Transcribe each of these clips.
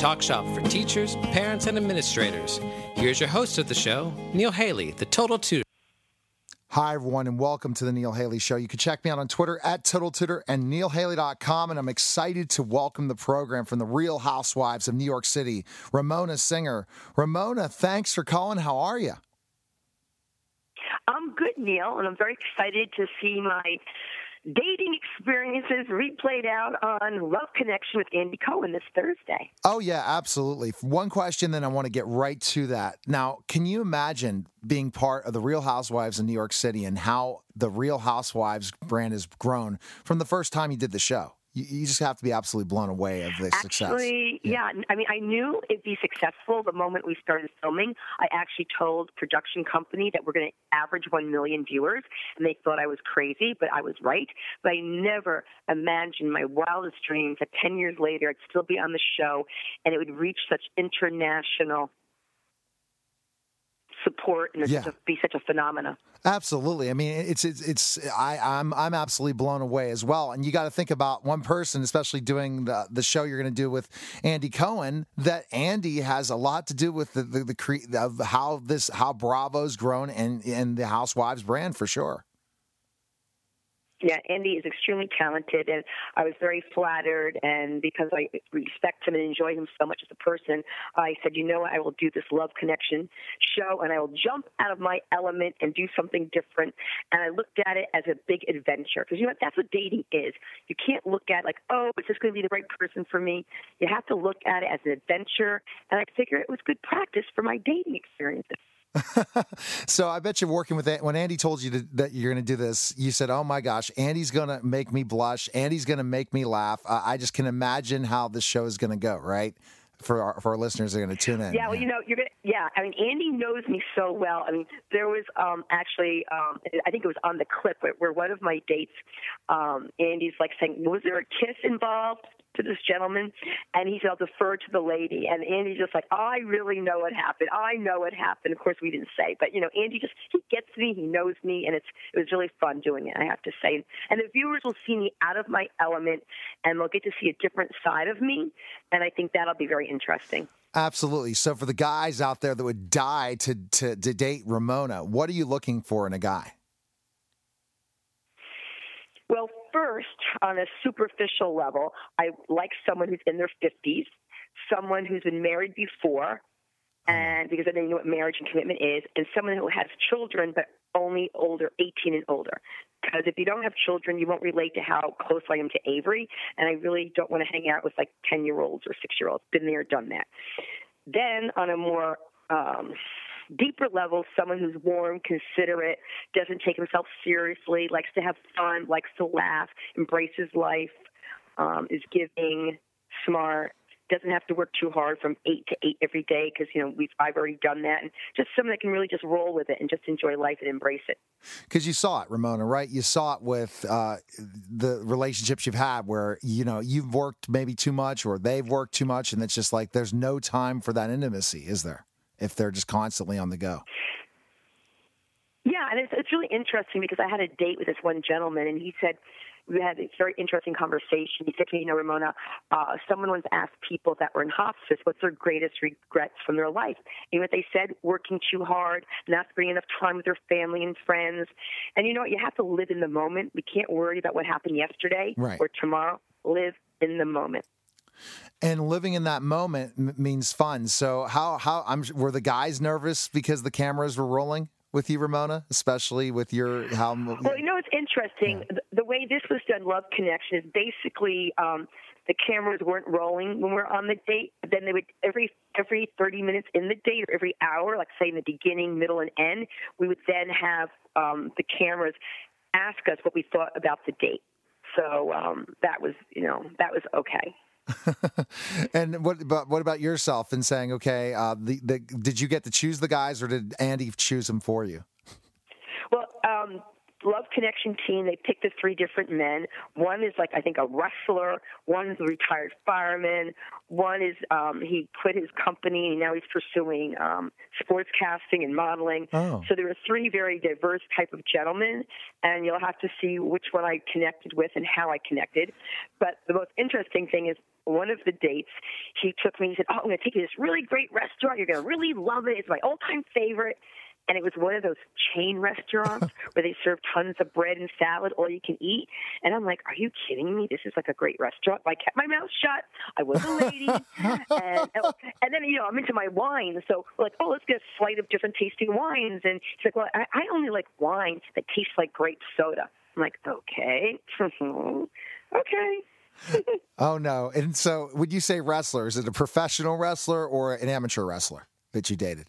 talk shop for teachers, parents, and administrators. Here's your host of the show, Neil Haley, the Total Tutor. Hi, everyone, and welcome to the Neil Haley Show. You can check me out on Twitter at Total Tutor and neilhaley.com. And I'm excited to welcome the program from the Real Housewives of New York City, Ramona Singer. Ramona, thanks for calling. How are you? I'm good, Neil, and I'm very excited to see my dating experiences replayed out on Love Connection with Andy Cohen this Thursday. Oh, yeah, absolutely. One question, then I want to get right to that. Now, can you imagine being part of the Real Housewives in New York City and how the Real Housewives brand has grown from the first time you did the show? You, you just have to be absolutely blown away of the success. Actually, yeah. yeah. I mean, I knew it'd be successful the moment we started filming. I actually told production company that we're going to average 1 million viewers, and they thought I was crazy, but I was right. But I never imagined my wildest dreams that 10 years later I'd still be on the show and it would reach such international support and it's yeah. be such a phenomena. Absolutely. I mean, it's it's, it's I, I'm I'm absolutely blown away as well. And you got to think about one person, especially doing the the show you're going to do with Andy Cohen. That Andy has a lot to do with the the, the cre- of how this how Bravo's grown and and the Housewives brand for sure. Yeah, Andy is extremely talented, and I was very flattered. And because I respect him and enjoy him so much as a person, I said, you know what, I will do this Love Connection show, and I will jump out of my element and do something different. And I looked at it as a big adventure because you know what, that's what dating is. You can't look at like, oh, is this going to be the right person for me? You have to look at it as an adventure, and I figured it was good practice for my dating experiences. so I bet you're working with it. When Andy told you to, that you're going to do this, you said, "Oh my gosh, Andy's going to make me blush. Andy's going to make me laugh." Uh, I just can imagine how this show is going to go. Right for our, for our listeners, they're going to tune in. Yeah, well, you know, you're going. Yeah, I mean, Andy knows me so well. I mean, there was um, actually, um, I think it was on the clip where, one of my dates, um, Andy's like saying, "Was there a kiss involved?" to this gentleman, and he said, I'll defer to the lady. And Andy's just like, I really know what happened. I know what happened. Of course, we didn't say, but you know, Andy just he gets me. He knows me, and it's it was really fun doing it. I have to say, and the viewers will see me out of my element, and they'll get to see a different side of me, and I think that'll be very interesting. Absolutely. So, for the guys out there that would die to to, to date Ramona, what are you looking for in a guy? Well, first, on a superficial level, I like someone who's in their 50s, someone who's been married before, and because they know what marriage and commitment is, and someone who has children but only older, 18 and older. Because if you don't have children, you won't relate to how close I am to Avery, and I really don't want to hang out with like 10 year olds or six year olds. Been there, done that. Then on a more um, deeper level, someone who's warm, considerate, doesn't take himself seriously, likes to have fun, likes to laugh, embraces life, um, is giving, smart, doesn't have to work too hard from eight to eight every day because you know we've I've already done that, and just someone that can really just roll with it and just enjoy life and embrace it. Because you saw it, Ramona, right? You saw it with uh, the relationships you've had, where you know you've worked maybe too much, or they've worked too much, and it's just like there's no time for that intimacy, is there? if they're just constantly on the go. Yeah, and it's, it's really interesting because I had a date with this one gentleman, and he said, we had a very interesting conversation. He said to me, you know, Ramona, uh, someone once asked people that were in hospice what's their greatest regrets from their life. And what they said, working too hard, not spending enough time with their family and friends. And you know what? You have to live in the moment. We can't worry about what happened yesterday right. or tomorrow. Live in the moment and living in that moment m- means fun. So how how I'm were the guys nervous because the cameras were rolling with you, Ramona, especially with your how. Well, you know it's interesting. Yeah. The, the, way this was done, Love Connection, is basically um, the cameras weren't rolling when we are on the date. But then they would every every 30 minutes in the date or every hour, like say in the beginning, middle, and end, we would then have um, the cameras ask us what we thought about the date. So um, that was, you know, that was okay. and what about what about yourself in saying okay uh, the, the, did you get to choose the guys or did andy choose them for you? Well um, Love Connection team, they picked the three different men. One is like I think a wrestler. One is a retired fireman. One is um, he quit his company and now he's pursuing um, sports casting and modeling. Oh. So there are three very diverse type of gentlemen, and you'll have to see which one I connected with and how I connected. But the most interesting thing is one of the dates, he took me. He said, "Oh, I'm going to take you to this really great restaurant. You're going to really love it. It's my all-time favorite." And it was one of those chain restaurants where they serve tons of bread and salad, all you can eat. And I'm like, are you kidding me? This is like a great restaurant. But I kept my mouth shut. I was a lady, and oh, and then you know I'm into my wine, so like, oh, let's get a flight of different tasting wines. And he's like, well, I, I only like wine that tastes like grape soda. I'm like, okay, okay. oh no! And so, would you say wrestler? Is it a professional wrestler or an amateur wrestler that you dated?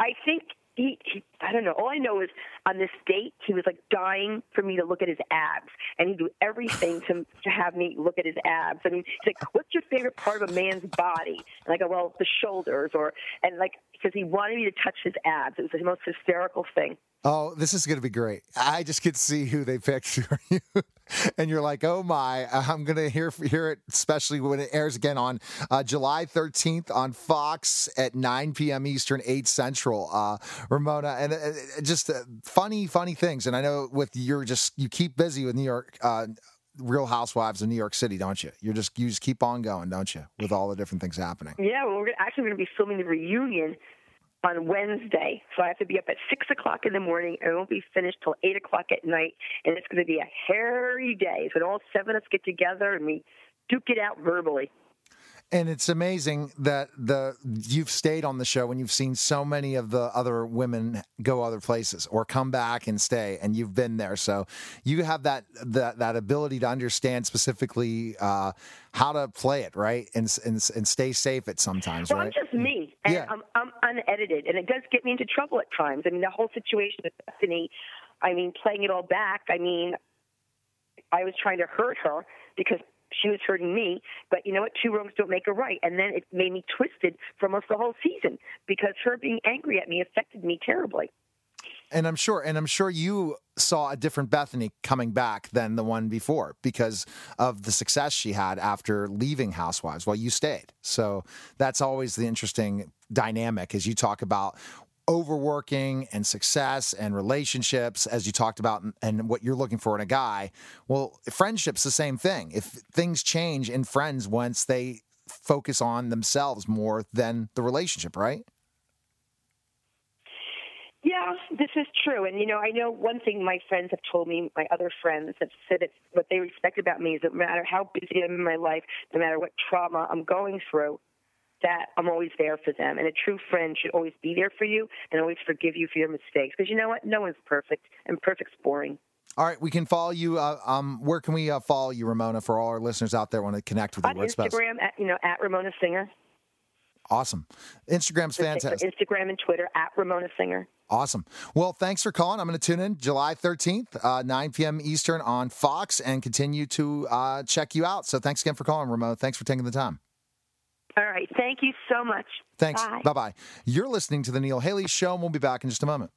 I think he, he, I don't know. All I know is on this date, he was like dying for me to look at his abs, and he'd do everything to to have me look at his abs. I mean, he's like, "What's your favorite part of a man's body?" And I go, "Well, the shoulders," or and like because he wanted me to touch his abs. It was the most hysterical thing. Oh, this is going to be great. I just could see who they picked for you. and you're like, oh my, I'm going to hear, hear it, especially when it airs again on uh, July 13th on Fox at 9 p.m. Eastern, 8 Central. Uh, Ramona, and uh, just uh, funny, funny things. And I know with you're just, you keep busy with New York. Uh, Real Housewives of New York City, don't you? You're just you just keep on going, don't you? With all the different things happening. Yeah, well, we're actually going to be filming the reunion on Wednesday. So I have to be up at six o'clock in the morning. I won't be finished till eight o'clock at night, and it's going to be a hairy day. So all seven of us get together and we duke it out verbally. And it's amazing that the you've stayed on the show and you've seen so many of the other women go other places or come back and stay, and you've been there. So you have that that that ability to understand specifically uh, how to play it right and, and and stay safe at sometimes. Well, right? I'm just me, and Yeah. I'm, I'm unedited, and it does get me into trouble at times. I mean, the whole situation with Bethany. I mean, playing it all back. I mean, I was trying to hurt her because she was hurting me. But you know what? Two wrongs don't make a right. And then it made me twisted for almost the whole season because her being angry at me affected me terribly. And I'm sure, and I'm sure you saw a different Bethany coming back than the one before because of the success she had after leaving Housewives while you stayed. So that's always the interesting dynamic as you talk about overworking and success and relationships as you talked about and- what you're looking for in a guy well friendship's the same thing if things change in friends once they focus on themselves more than the relationship right Yeah, this is true. And, you know, I know one thing my friends have told me, my other friends have said that what they respect about me is that no matter how busy I'm in my life, no matter what trauma I'm going through, that I'm always there for them. And a true friend should always be there for you and always forgive you for your mistakes. Because you know what? No one's perfect, and perfect's boring. All right, we can follow you. Uh, um, where can we uh, follow you, Ramona, for all our listeners out there want to connect with you? On What's best? Instagram, at, you know, at Ramona Singer. Awesome. Instagram's fantastic. Instagram and Twitter, at Ramona Singer. Awesome. Well, thanks for calling. I'm going to tune in July 13th, uh, 9 p.m. Eastern on Fox and continue to uh, check you out. So thanks again for calling, Ramona. Thanks for taking the time. All right. Thank you so much. Thanks. Bye. Bye. You're listening to The Neil Haley Show, and we'll be back in just a moment.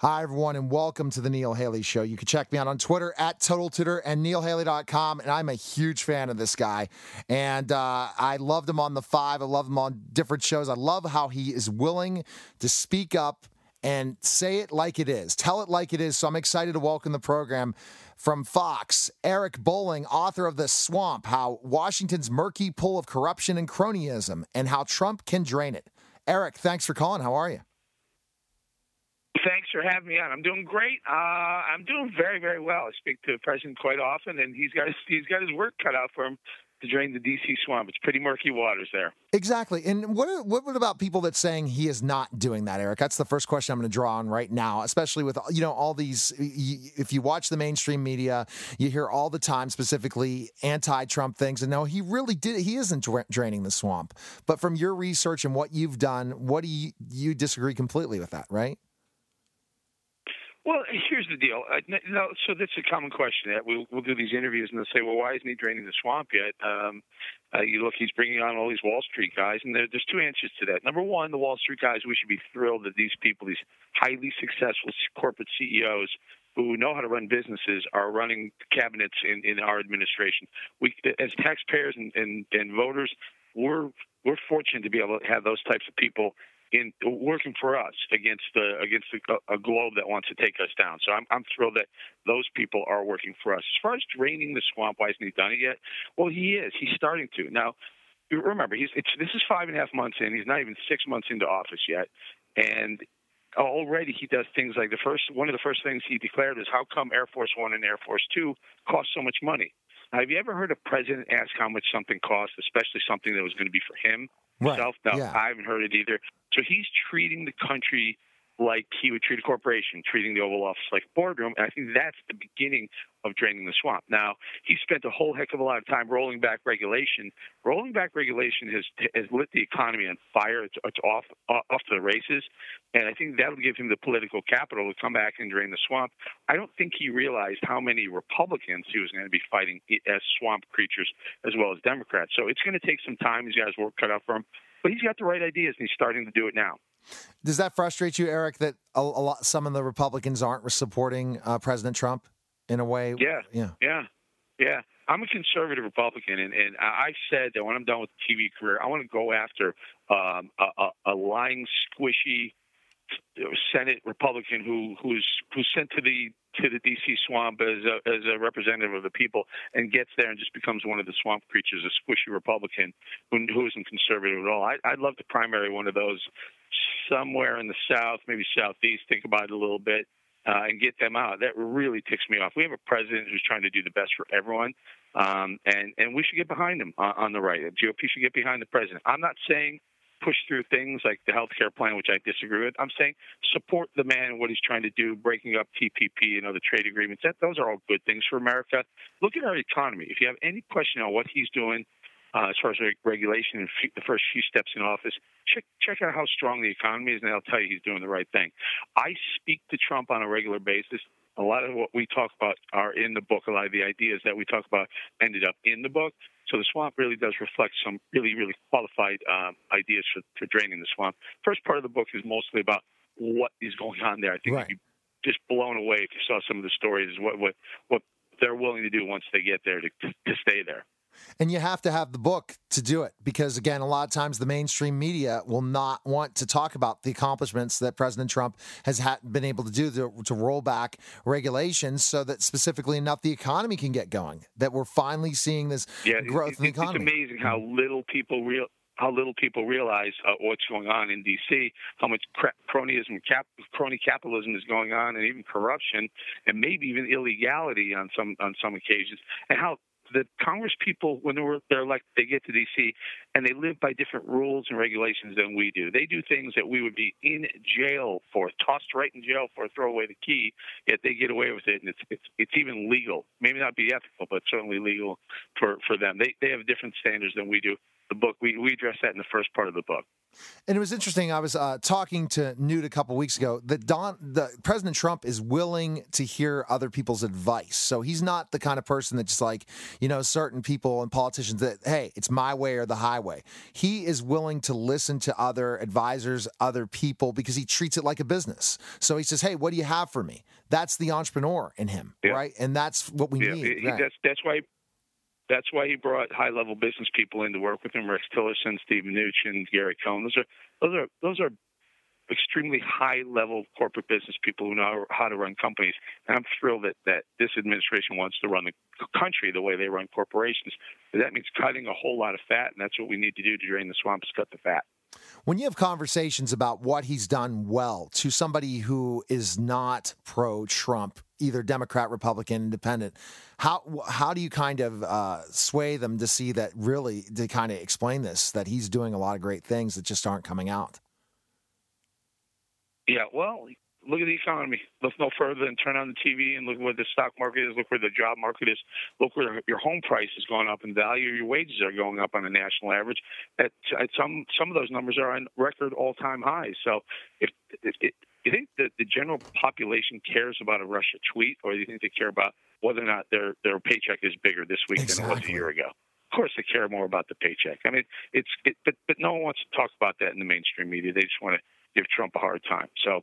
Hi, everyone, and welcome to The Neil Haley Show. You can check me out on Twitter at Total Tutor and NeilHaley.com. And I'm a huge fan of this guy. And uh, I loved him on The Five. I love him on different shows. I love how he is willing to speak up and say it like it is, tell it like it is. So I'm excited to welcome the program from Fox, Eric Bolling, author of The Swamp How Washington's Murky Pool of Corruption and Cronyism and How Trump Can Drain It. Eric, thanks for calling. How are you? Thanks for having me on. I'm doing great. Uh, I'm doing very, very well. I speak to the president quite often, and he's got his, he's got his work cut out for him to drain the D.C. swamp. It's pretty murky waters there. Exactly. And what what about people that saying he is not doing that, Eric? That's the first question I'm going to draw on right now, especially with you know all these if you watch the mainstream media, you hear all the time specifically anti-Trump things and no, he really did he isn't draining the swamp. But from your research and what you've done, what do you you disagree completely with that, right? Well, here's the deal. Uh, no, so that's a common question. That we'll, we'll do these interviews and they'll say, "Well, why isn't he draining the swamp yet?" Um, uh, you look, he's bringing on all these Wall Street guys, and there, there's two answers to that. Number one, the Wall Street guys, we should be thrilled that these people, these highly successful corporate CEOs who know how to run businesses, are running cabinets in, in our administration. We, as taxpayers and, and, and voters, we're we're fortunate to be able to have those types of people in working for us against the against a, a globe that wants to take us down. So I'm I'm thrilled that those people are working for us. As far as draining the swamp, why hasn't he done it yet? Well, he is. He's starting to now. Remember, he's it's this is five and a half months in. He's not even six months into office yet, and already he does things like the first one of the first things he declared is how come Air Force One and Air Force Two cost so much money? Now, have you ever heard a president ask how much something cost, especially something that was going to be for him right. himself? No, yeah. I haven't heard it either. So he's treating the country like he would treat a corporation, treating the Oval Office like a boardroom. And I think that's the beginning of draining the swamp. Now, he spent a whole heck of a lot of time rolling back regulation. Rolling back regulation has has lit the economy on fire. It's, it's off uh, off to the races, and I think that'll give him the political capital to come back and drain the swamp. I don't think he realized how many Republicans he was going to be fighting as swamp creatures, as well as Democrats. So it's going to take some time. He's got his work cut out for him, but he's got the right ideas, and he's starting to do it now. Does that frustrate you, Eric? That a, a lot, some of the Republicans aren't supporting uh, President Trump in a way? Yeah, yeah, yeah, yeah. I'm a conservative Republican, and, and I've said that when I'm done with the TV career, I want to go after um, a, a, a lying, squishy Senate Republican who who's who's sent to the to the DC swamp as a, as a representative of the people and gets there and just becomes one of the swamp creatures, a squishy Republican who, who isn't conservative at all. I, I'd love to primary one of those somewhere in the South, maybe Southeast. Think about it a little bit. Uh, and get them out. That really ticks me off. We have a president who's trying to do the best for everyone, um, and and we should get behind him on, on the right. The GOP should get behind the president. I'm not saying push through things like the health care plan, which I disagree with. I'm saying support the man and what he's trying to do, breaking up TPP and other trade agreements. That, those are all good things for America. Look at our economy. If you have any question on what he's doing uh, as far as regulation and the first few steps in office, check check out how strong the economy is, and they'll tell you he's doing the right thing. I speak to Trump on a regular basis. A lot of what we talk about are in the book. A lot of the ideas that we talk about ended up in the book. So the swamp really does reflect some really, really qualified um, ideas for, for draining the swamp. First part of the book is mostly about what is going on there. I think right. you'd just blown away if you saw some of the stories, what what what they're willing to do once they get there to to stay there. And you have to have the book to do it because, again, a lot of times the mainstream media will not want to talk about the accomplishments that President Trump has ha- been able to do to, to, roll back regulations so that specifically enough the economy can get going. That we're finally seeing this yeah, growth it, in the economy. It's amazing how little people real how little people realize uh, what's going on in D.C., how much cronyism, cap, crony capitalism is going on, and even corruption, and maybe even illegality on some on some occasions, and how the Congress people, when they're, they're elected, they get to D.C. and they live by different rules and regulations than we do. They do things that we would be in jail for, tossed right in jail for, throw away the key. Yet they get away with it, and it's it's it's even legal. Maybe not be ethical, but certainly legal for for them. They they have different standards than we do. The book we we address that in the first part of the book. And it was interesting. I was uh, talking to Newt a couple weeks ago that Don, the President Trump is willing to hear other people's advice. So he's not the kind of person that just like you know certain people and politicians that hey, it's my way or the highway. He is willing to listen to other advisors, other people because he treats it like a business. So he says, hey, what do you have for me? That's the entrepreneur in him, yeah. right? And that's what we yeah, need. He, right. That's that's why that's why he brought high level business people in to work with him, Rex Tillerson, Steve Mnuchin, Gary Cohn. Those are those are those are extremely high level corporate business people who know how to run companies. And I'm thrilled that, that this administration wants to run the country the way they run corporations. But that means cutting a whole lot of fat, and that's what we need to do to drain the swamp is cut the fat. When you have conversations about what he's done well to somebody who is not pro Trump, either Democrat, Republican, Independent, how how do you kind of uh, sway them to see that really to kind of explain this that he's doing a lot of great things that just aren't coming out? Yeah, well, look at the economy. Look no further than turn on the TV and look where the stock market is. Look where the job market is. Look where your home price is going up in value. Your wages are going up on a national average. At, at some some of those numbers are on record all time highs. So if, if, you think that the general population cares about a Russia tweet, or do you think they care about whether or not their their paycheck is bigger this week exactly. than it was a year ago? Of course, they care more about the paycheck. I mean, it's it, but but no one wants to talk about that in the mainstream media. They just want to give Trump a hard time. So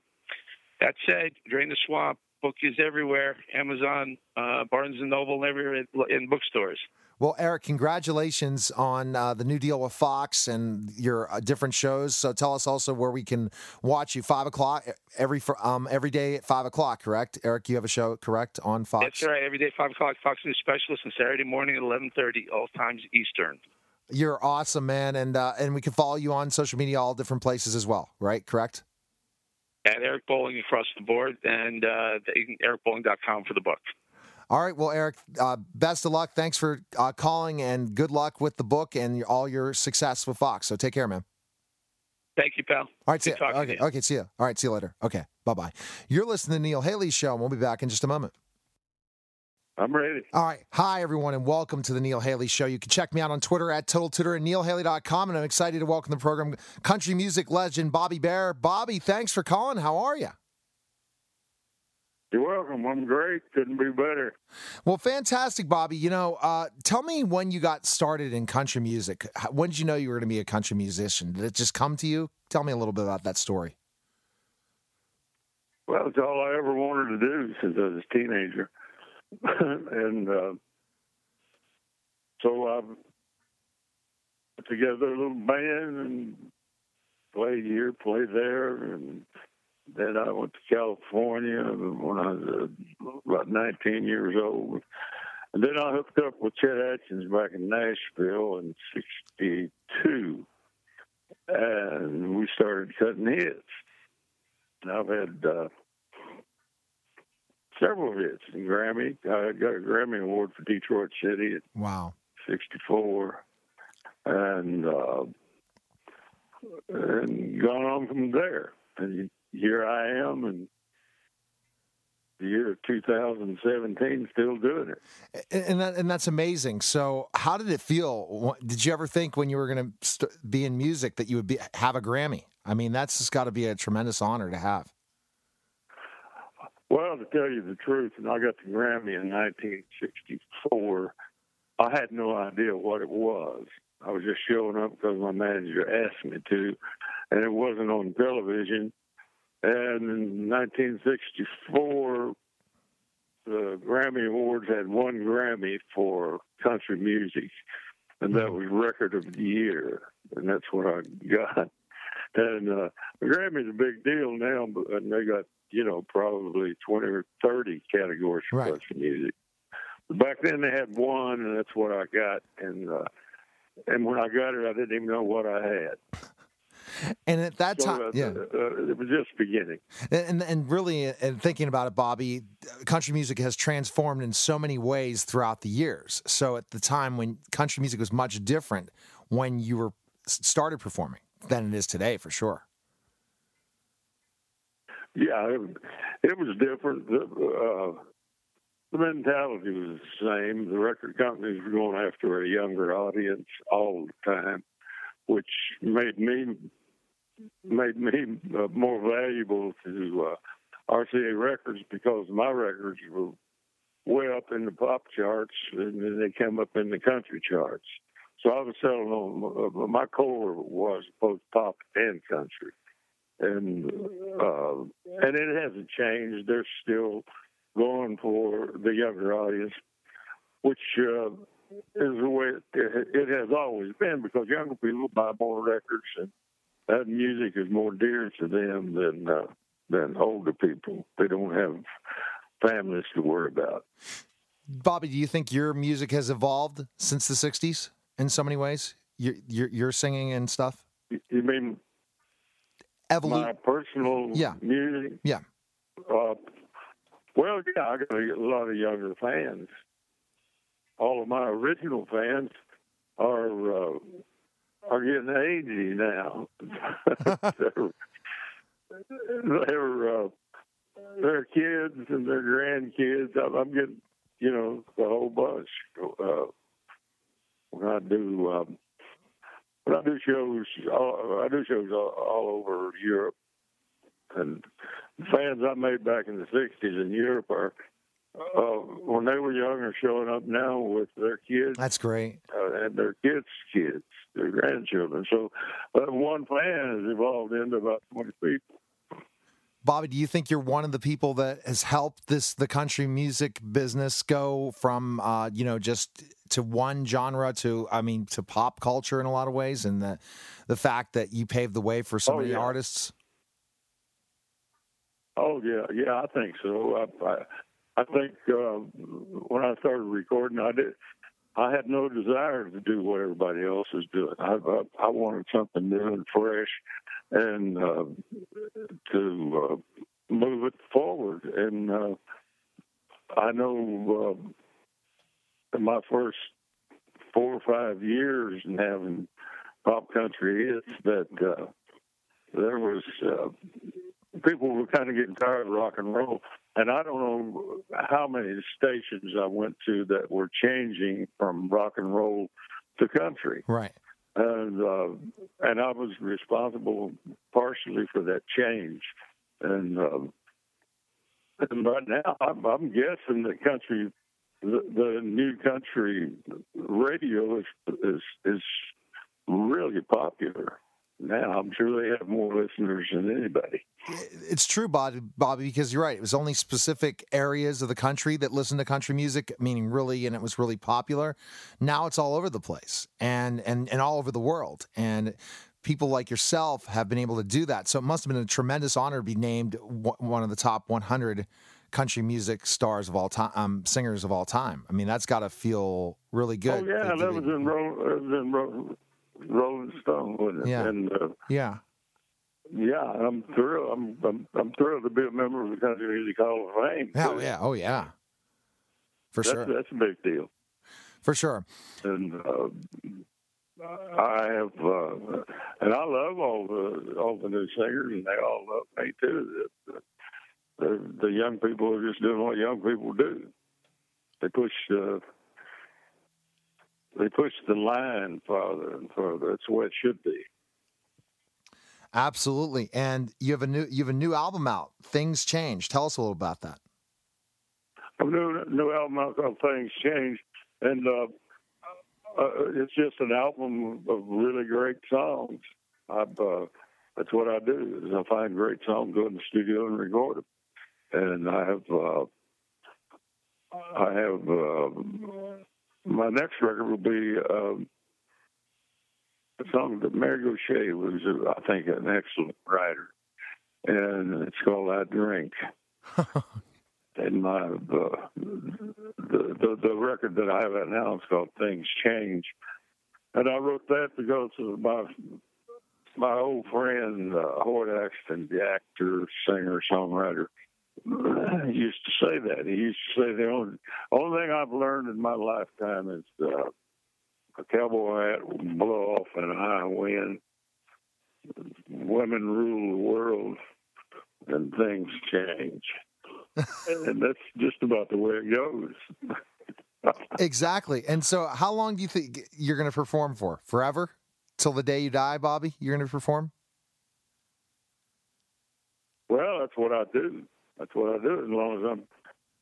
that said, Drain the Swamp book is everywhere: Amazon, uh, Barnes and Noble, everywhere in bookstores. Well, Eric, congratulations on uh, the new deal with Fox and your uh, different shows. So tell us also where we can watch you. Five o'clock every um, every day at five o'clock. Correct, Eric? You have a show, correct, on Fox. That's right. Every day five o'clock. Fox News Specialist, and Saturday morning at eleven thirty, all times Eastern. You're awesome, man, and uh, and we can follow you on social media, all different places as well. Right? Correct. At Eric Bolling across the board, and uh, ericbolling.com for the book. All right. Well, Eric, uh, best of luck. Thanks for uh, calling and good luck with the book and all your success with Fox. So take care, man. Thank you, pal. All right. See Good you. Okay. you. Okay. See you. All right. See you later. Okay. Bye bye. You're listening to Neil Haley Show, and we'll be back in just a moment. I'm ready. All right. Hi, everyone, and welcome to the Neil Haley Show. You can check me out on Twitter at Total Tutor and NeilHaley.com. And I'm excited to welcome the program country music legend Bobby Bare. Bobby, thanks for calling. How are you? You're welcome. I'm great. Couldn't be better. Well, fantastic, Bobby. You know, uh, tell me when you got started in country music. When did you know you were going to be a country musician? Did it just come to you? Tell me a little bit about that story. Well, it's all I ever wanted to do since I was a teenager. and uh, so I put together a little band and played here, played there, and then I went to California when I was uh, about 19 years old. And then I hooked up with Chet Atkins back in Nashville in '62, and we started cutting hits. And I've had uh, several hits and Grammy. I got a Grammy award for Detroit City at Wow. '64, and uh, and gone on from there. And here I am, and the year of 2017, still doing it. And and that and that's amazing. So, how did it feel? Did you ever think when you were going to st- be in music that you would be have a Grammy? I mean, that's just got to be a tremendous honor to have. Well, to tell you the truth, when I got the Grammy in 1964, I had no idea what it was. I was just showing up because my manager asked me to, and it wasn't on television. And in 1964, the Grammy Awards had one Grammy for country music, and that was Record of the Year, and that's what I got. And uh, the Grammy's a big deal now, but and they got you know probably 20 or 30 categories for Right. country music. But back then they had one, and that's what I got. And uh, and when I got it, I didn't even know what I had. And at that So, time, uh, yeah. uh, it was just beginning. And and really, and thinking about it, Bobby, country music has transformed in so many ways throughout the years. So at the time when country music was much different when you were started performing than it is today, for sure. Yeah, it, it was different. The, uh, the mentality was the same. The record companies were going after a younger audience all the time, which made me made me uh, more valuable to uh, RCA Records because my records were way up in the pop charts, and then they came up in the country charts. So I was selling on uh, my core was both pop and country and uh, and it hasn't changed. They're still going for the younger audience, which uh, is the way it, it has always been because younger people buy more records and that music is more dear to them than uh, than older people. They don't have families to worry about. Bobby, do you think your music has evolved since the '60s in so many ways? Your your, your singing and stuff. You- You mean Evolu- my personal Yeah. music? Yeah. Uh, well, yeah, I got a lot of younger fans. All of my original fans are uh, are getting agey now. they're they're, uh, they're kids and their grandkids. I'm, I'm getting, you know, the whole bunch. Uh, when I do um, when I do shows, all, I do shows all, all over Europe and fans I made back in the '60s in Europe are uh, when they were young are showing up now with their kids. That's great. Uh, and their kids' kids, their grandchildren. So uh, one fan has evolved into about 20 people. Bobby, do you think you're one of the people that has helped this the country music business go from uh, you know just to one genre to I mean to pop culture in a lot of ways, and the the fact that you paved the way for so oh, many yeah. artists? Oh yeah, yeah, I think so. I, I, I think uh, when I started recording, I did. I had no desire to do what everybody else is doing. I, I, I wanted something new and fresh, and uh, to uh, move it forward. And uh, I know uh, in my first four or five years in having pop country hits that uh, there was uh, people were kind of getting tired of rock and roll. And I don't know how many stations I went to that were changing from rock and roll to country. Right. And uh, and I was responsible partially for that change. And, uh, and right now, I'm, I'm guessing that country, the, the new country radio is is is really popular now. I'm sure they have more listeners than anybody. It's true, Bobby, Bobby, because you're right. It was only specific areas of the country that listened to country music, meaning really, and it was really popular. Now it's all over the place and and and all over the world. And people like yourself have been able to do that. So it must have been a tremendous honor to be named one of the top 100 country music stars of all time, um, singers of all time. I mean, that's got to feel really good. Oh yeah, that was in, Ro- that was in Ro- Rolling Stone, wasn't it? Yeah. And, uh, yeah. Yeah, I'm thrilled. I'm, I'm I'm thrilled to be a member of the Country Music Hall of Fame. Oh yeah, oh yeah, for that's, sure. That's a big deal. For sure. And uh, I have, uh, and I love all the all the new singers, and they all love me too. The, the, the young people are just doing what young people do. They push. Uh, they push the line farther and further. That's the way it should be. Absolutely. And you have a new you have a new album out. Things change. Tell us a little about that. A new new album out called Things Change, and uh, uh, it's just an album of really great songs. I've, uh, that's what I do. Is I find great songs, go in the studio and record them. And I have uh, I have uh, my next record will be. Um, a song that Mary Gauthier was, uh, I think, an excellent writer, and it's called "I Drink." and my uh, the, the the record that I have out now is called "Things Change," and I wrote that because of my my old friend uh, Hoyt Axton, the actor, singer, songwriter. He used to say that. He used to say the only only thing I've learned in my lifetime is. Uh, a cowboy hat will blow off in a high wind. Women rule the world, and things change. and that's just about the way it goes. exactly. And so, how long do you think you're going to perform for? Forever? Till the day you die, Bobby? You're going to perform? Well, that's what I do. That's what I do as long as I'm,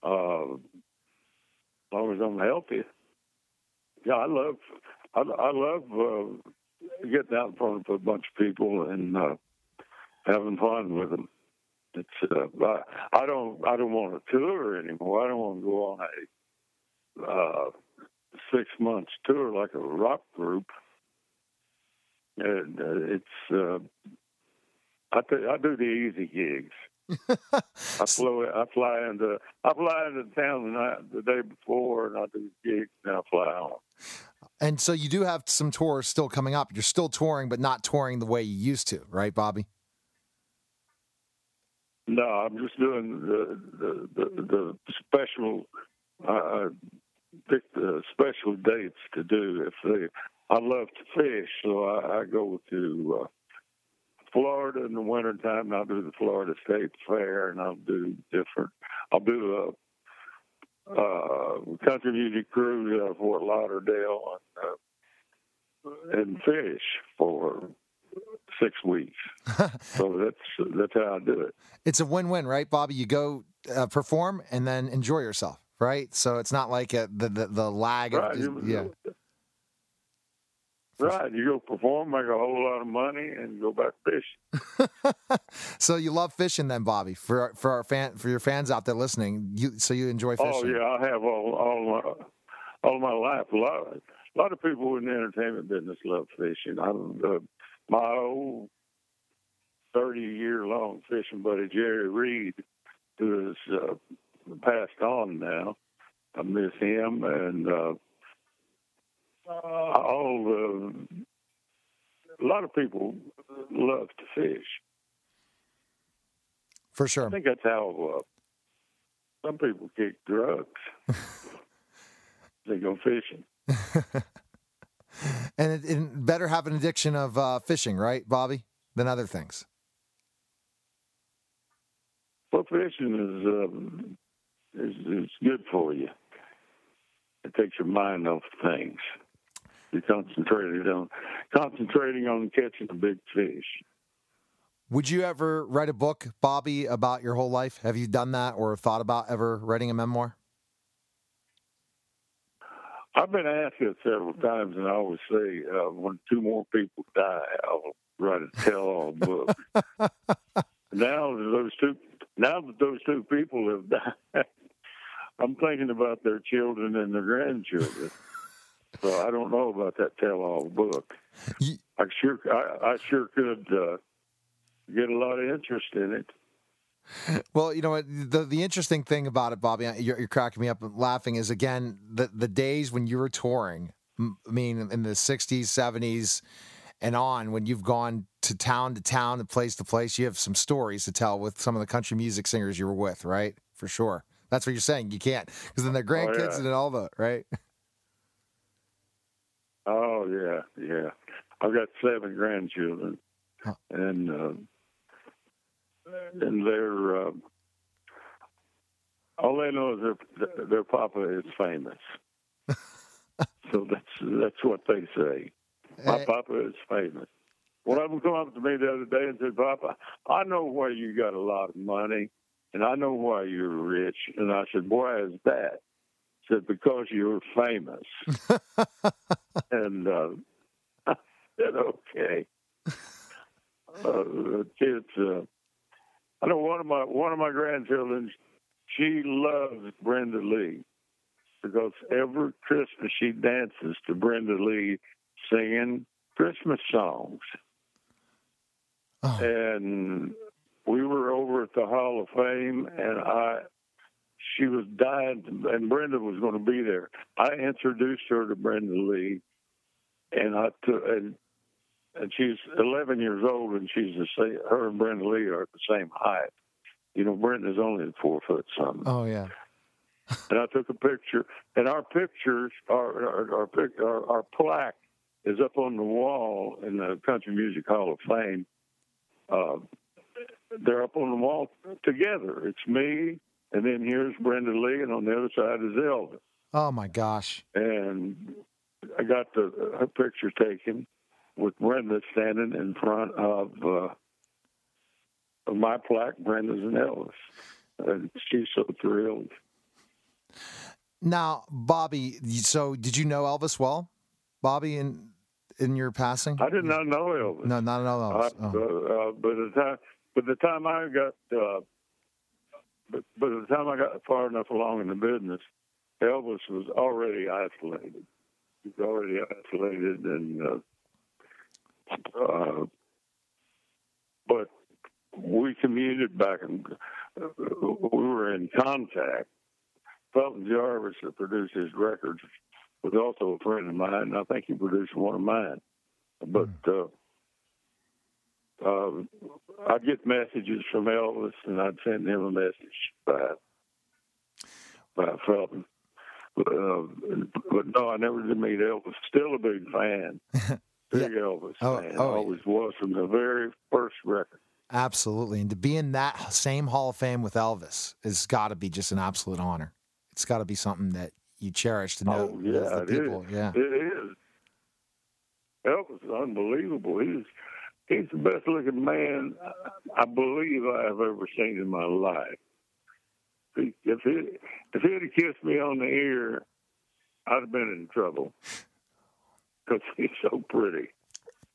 uh, as long as I'm healthy yeah, I love, I, I love uh, getting out in front of a bunch of people and uh, having fun with them. It's uh, I, I don't I don't want to tour anymore. I don't want to go on a uh, six months tour like a rock group. And uh, it's uh, I th- I do the easy gigs. I flew. I fly into. I fly into town the night, the day before, and I do gigs, and I fly home. And so you do have some tours still coming up. You're still touring, but not touring the way you used to, right, Bobby? No, I'm just doing the the the, the special. Uh, pick the special dates to do. If they, I love to fish, so I, I go to. Uh, Florida in the wintertime, and I'll do the Florida State Fair, and I'll do different. I'll do a, a country music cruise out of Fort Lauderdale and, uh, and fish for six weeks. so that's that's how I do it. It's a win-win, right, Bobby? You go uh, perform and then enjoy yourself, right? So it's not like a, the, the the lag. Right. Of, yeah. Right. You go perform, make a whole lot of money, and go back fishing. So you love fishing, then, Bobby? For for our fan for your fans out there listening, you so you enjoy fishing? Oh yeah, I have all all my all my life. A lot, a lot of people in the entertainment business love fishing. I'm uh, my old thirty year long fishing buddy Jerry Reed, who is uh, passed on now. I miss him and uh, all the. A lot of people love to fish. For sure. I think that's how uh, some people kick drugs. they go fishing. And it, it better have an addiction of uh, fishing, right, Bobby, than other things. Well, fishing is, um, is is good for you. It takes your mind off things. You're concentrated on concentrating on catching the big fish. Would you ever write a book, Bobby, about your whole life? Have you done that or thought about ever writing a memoir? I've been asked it several times, and I always say, uh, when two more people die, I'll write a tell-all book. now that those two, now that those two people have died, I'm thinking about their children and their grandchildren. So I don't know about that tell-all book. I sure, I, I sure could uh, get a lot of interest in it. Well, you know what? The the interesting thing about it, Bobby, you're, you're cracking me up and laughing. Is again the the days when you were touring. I mean, in the '60s, '70s, and on, when you've gone to town to town, and place to place, you have some stories to tell with some of the country music singers you were with, right? For sure. That's what you're saying. You can't because then their grandkids yeah. and all the right. Oh yeah, yeah. I've got seven grandchildren, Huh. and uh, and they're uh, all they know is their their papa is famous. so that's that's what they say. My Eh, papa is famous. One of them come up to me the other day and said, "Papa, I know why you got a lot of money, and I know why you're rich." And I said, "Why is that?" Said, "Because you're famous." and uh, I said, "Okay." Uh, kids, uh, I know one of my one of my grandchildren. She loves Brenda Lee because every Christmas she dances to Brenda Lee singing Christmas songs. oh, And we were over at the Hall of Fame, and I, she was dying, and Brenda was going to be there. I introduced her to Brenda Lee, and I took, and, and she's 11 years old, and she's the same. Her and Brenda Lee are at the same height. You know, Brenda's only four foot something. oh yeah. and I took a picture. And our pictures, our our our, our our plaque is up on the wall in the Country Music Hall of Fame. Uh, they're up on the wall together. It's me, and then here's Brenda Lee, and on the other side is Elvis. Oh my gosh. And I got the her picture taken with Brenda standing in front of, uh, of my plaque, Brenda's and Elvis. And she's so thrilled. Now, Bobby. So, did you know Elvis well, Bobby? In in your passing? I did not know Elvis. No, not at all. I, Oh. uh, uh, by the time, by the time I got, uh, but by the time I got far enough along in the business, Elvis was already isolated. He was already isolated, and uh, uh, but we commuted back, and uh, we were in contact. Felton Jarvis, that produced his records, was also a friend of mine. and I think he produced one of mine. But uh, uh, I'd get messages from Elvis, and I'd send him a message by by Felton. But, uh, but no, I never did meet Elvis. Still a big fan, big Elvis Oh, fan. oh, Always was from the very first record. Absolutely. And to be in that same Hall of Fame with Elvis has got to be just an absolute honor. It's got to be something that you cherish to know Oh, yeah, the it is. people. Yeah. It is. Elvis is unbelievable. He was he's the best looking man I believe I have ever seen in my life. If he, if he if he'd kissed me on the ear, I'd have been in trouble because he's so pretty.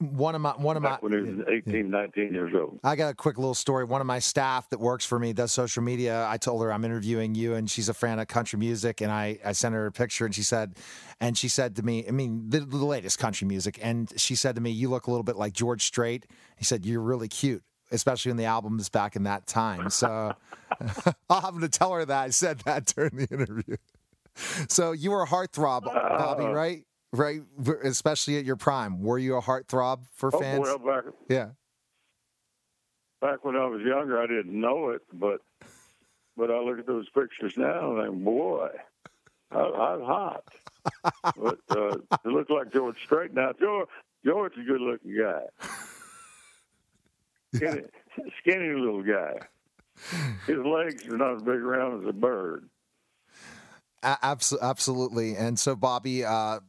One of my one of Back my when he was 18, 19 years old. I got a quick little story. One of my staff that works for me does social media. I told her I'm interviewing you, and she's a fan of country music. And I, I sent her a picture, and she said, and she said to me, I mean, the, the latest country music. And she said to me, "You look a little bit like George Strait." He said, "You're really cute." Especially when the album is back in that time. So I'll have to tell her that I said that during the interview. So you were a heartthrob, Bobby, Uh, right? Right, especially at your prime. Were you a heartthrob for Oh, fans? well, back yeah. back when I was younger, I didn't know it, but but I look at those pictures now and think, boy, I, I'm hot. but uh, it looked like George Strait. Now, George, George is a good looking guy. Skinny, skinny little guy. His legs are not as big around as a bird. Absolutely. And so, Bobby, uh,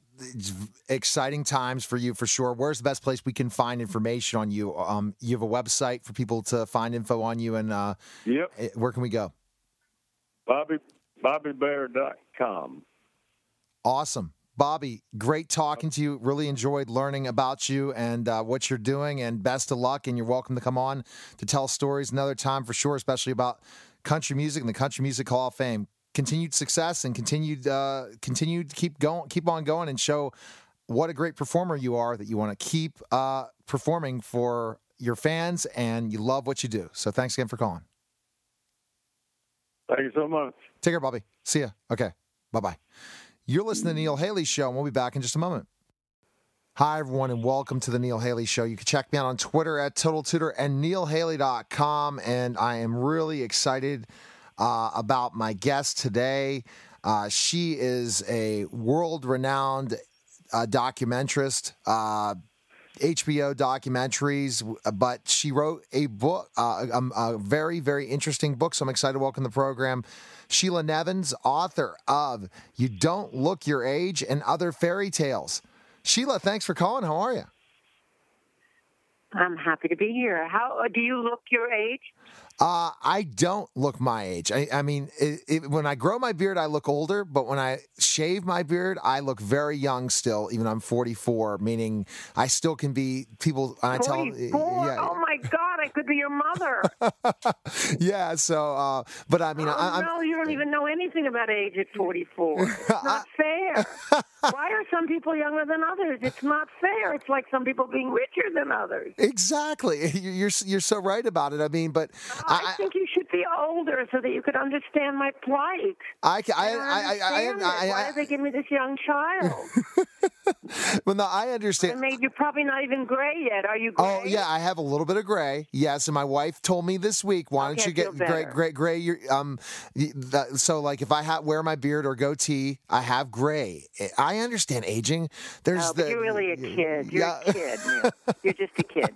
exciting times for you for sure. Where's the best place we can find information on you? Um, you have a website for people to find info on you, and uh, Yep, eh, where can we go? Bobby BobbyBare.com. Awesome. Bobby, great talking to you. Really enjoyed learning about you and uh, what you're doing, and best of luck. And you're welcome to come on to tell stories another time for sure, especially about country music and the Country Music Hall of Fame. Continued success and continued, uh, continued to keep going, keep on going, and show what a great performer you are. That you want to keep uh, performing for your fans, and you love what you do. So thanks again for calling. Thank you so much. Take care, Bobby. See ya. Okay. Bye bye. You're listening to the Neil Haley Show, and we'll be back in just a moment. Hi, everyone, and welcome to the Neil Haley Show. You can check me out on Twitter at Total Tutor and NeilHaley.com. And I am really excited uh, about my guest today. Uh, she is a world renowned uh, documentarist. Uh, HBO documentaries, but she wrote a book, uh, a, a very, very interesting book. So I'm excited to welcome the program. Sheila Nevins, author of You Don't Look Your Age and Other Fairy Tales. Sheila, thanks for calling. How are you? I'm happy to be here. How do you look your age? Uh, I don't look my age. I, I mean, it, it, when I grow my beard, I look older, but when I shave my beard, I look very young still, even I'm 44, meaning I still can be people. And I tell, yeah, Oh God, I could be your mother. yeah. So, uh, but I mean, oh, I, I'm, no, you don't even know anything about age at 44. It's not fair. Why are some people younger than others? It's not fair. It's like some people being richer than others. Exactly. You're you're so right about it. I mean, but I, I think you should be older so that you could understand my plight. I I I, I I, I, I. Why I, did they give me this young child? well, no, I understand. I understand. you're probably not even gray yet. Are you gray? Oh yeah, I have a little bit of gray. Yes, and my wife told me this week, why don't you get gray, gray, gray? Your um, so like if I ha- wear my beard or goatee, I have gray. I understand aging. There's Oh, the you're really a kid. You're yeah. a kid. Neil. You're just a kid.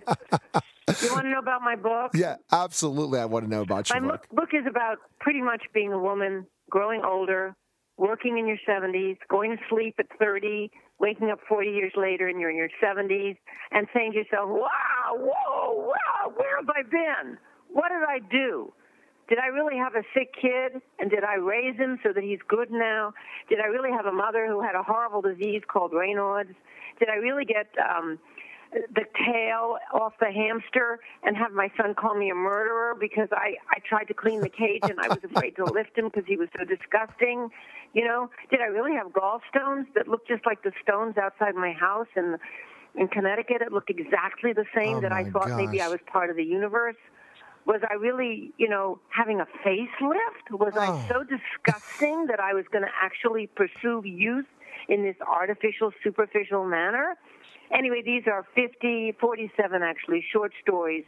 You want to know about my book? Yeah, absolutely. I want to know about My your book. book book is about pretty much being a woman, growing older, working in your 70s, going to sleep at 30, waking up 40 years later and you're in your 70s, and saying to yourself, wow, whoa, wow, where have I been? What did I do? Did I really have a sick kid? And did I raise him so that he's good now? Did I really have a mother who had a horrible disease called Raynaud's? Did I really get um, the tail off the hamster and have my son call me a murderer because I, I tried to clean the cage and I was afraid to lift him because he was so disgusting? You know, did I really have gallstones that looked just like the stones outside my house in in Connecticut? It looked exactly the same Oh, that I thought maybe I was part of the universe. Was I really, you know, having a facelift? Was Oh. I so disgusting that I was going to actually pursue youth in this artificial, superficial manner? Anyway, these are 50, 47 actually, short stories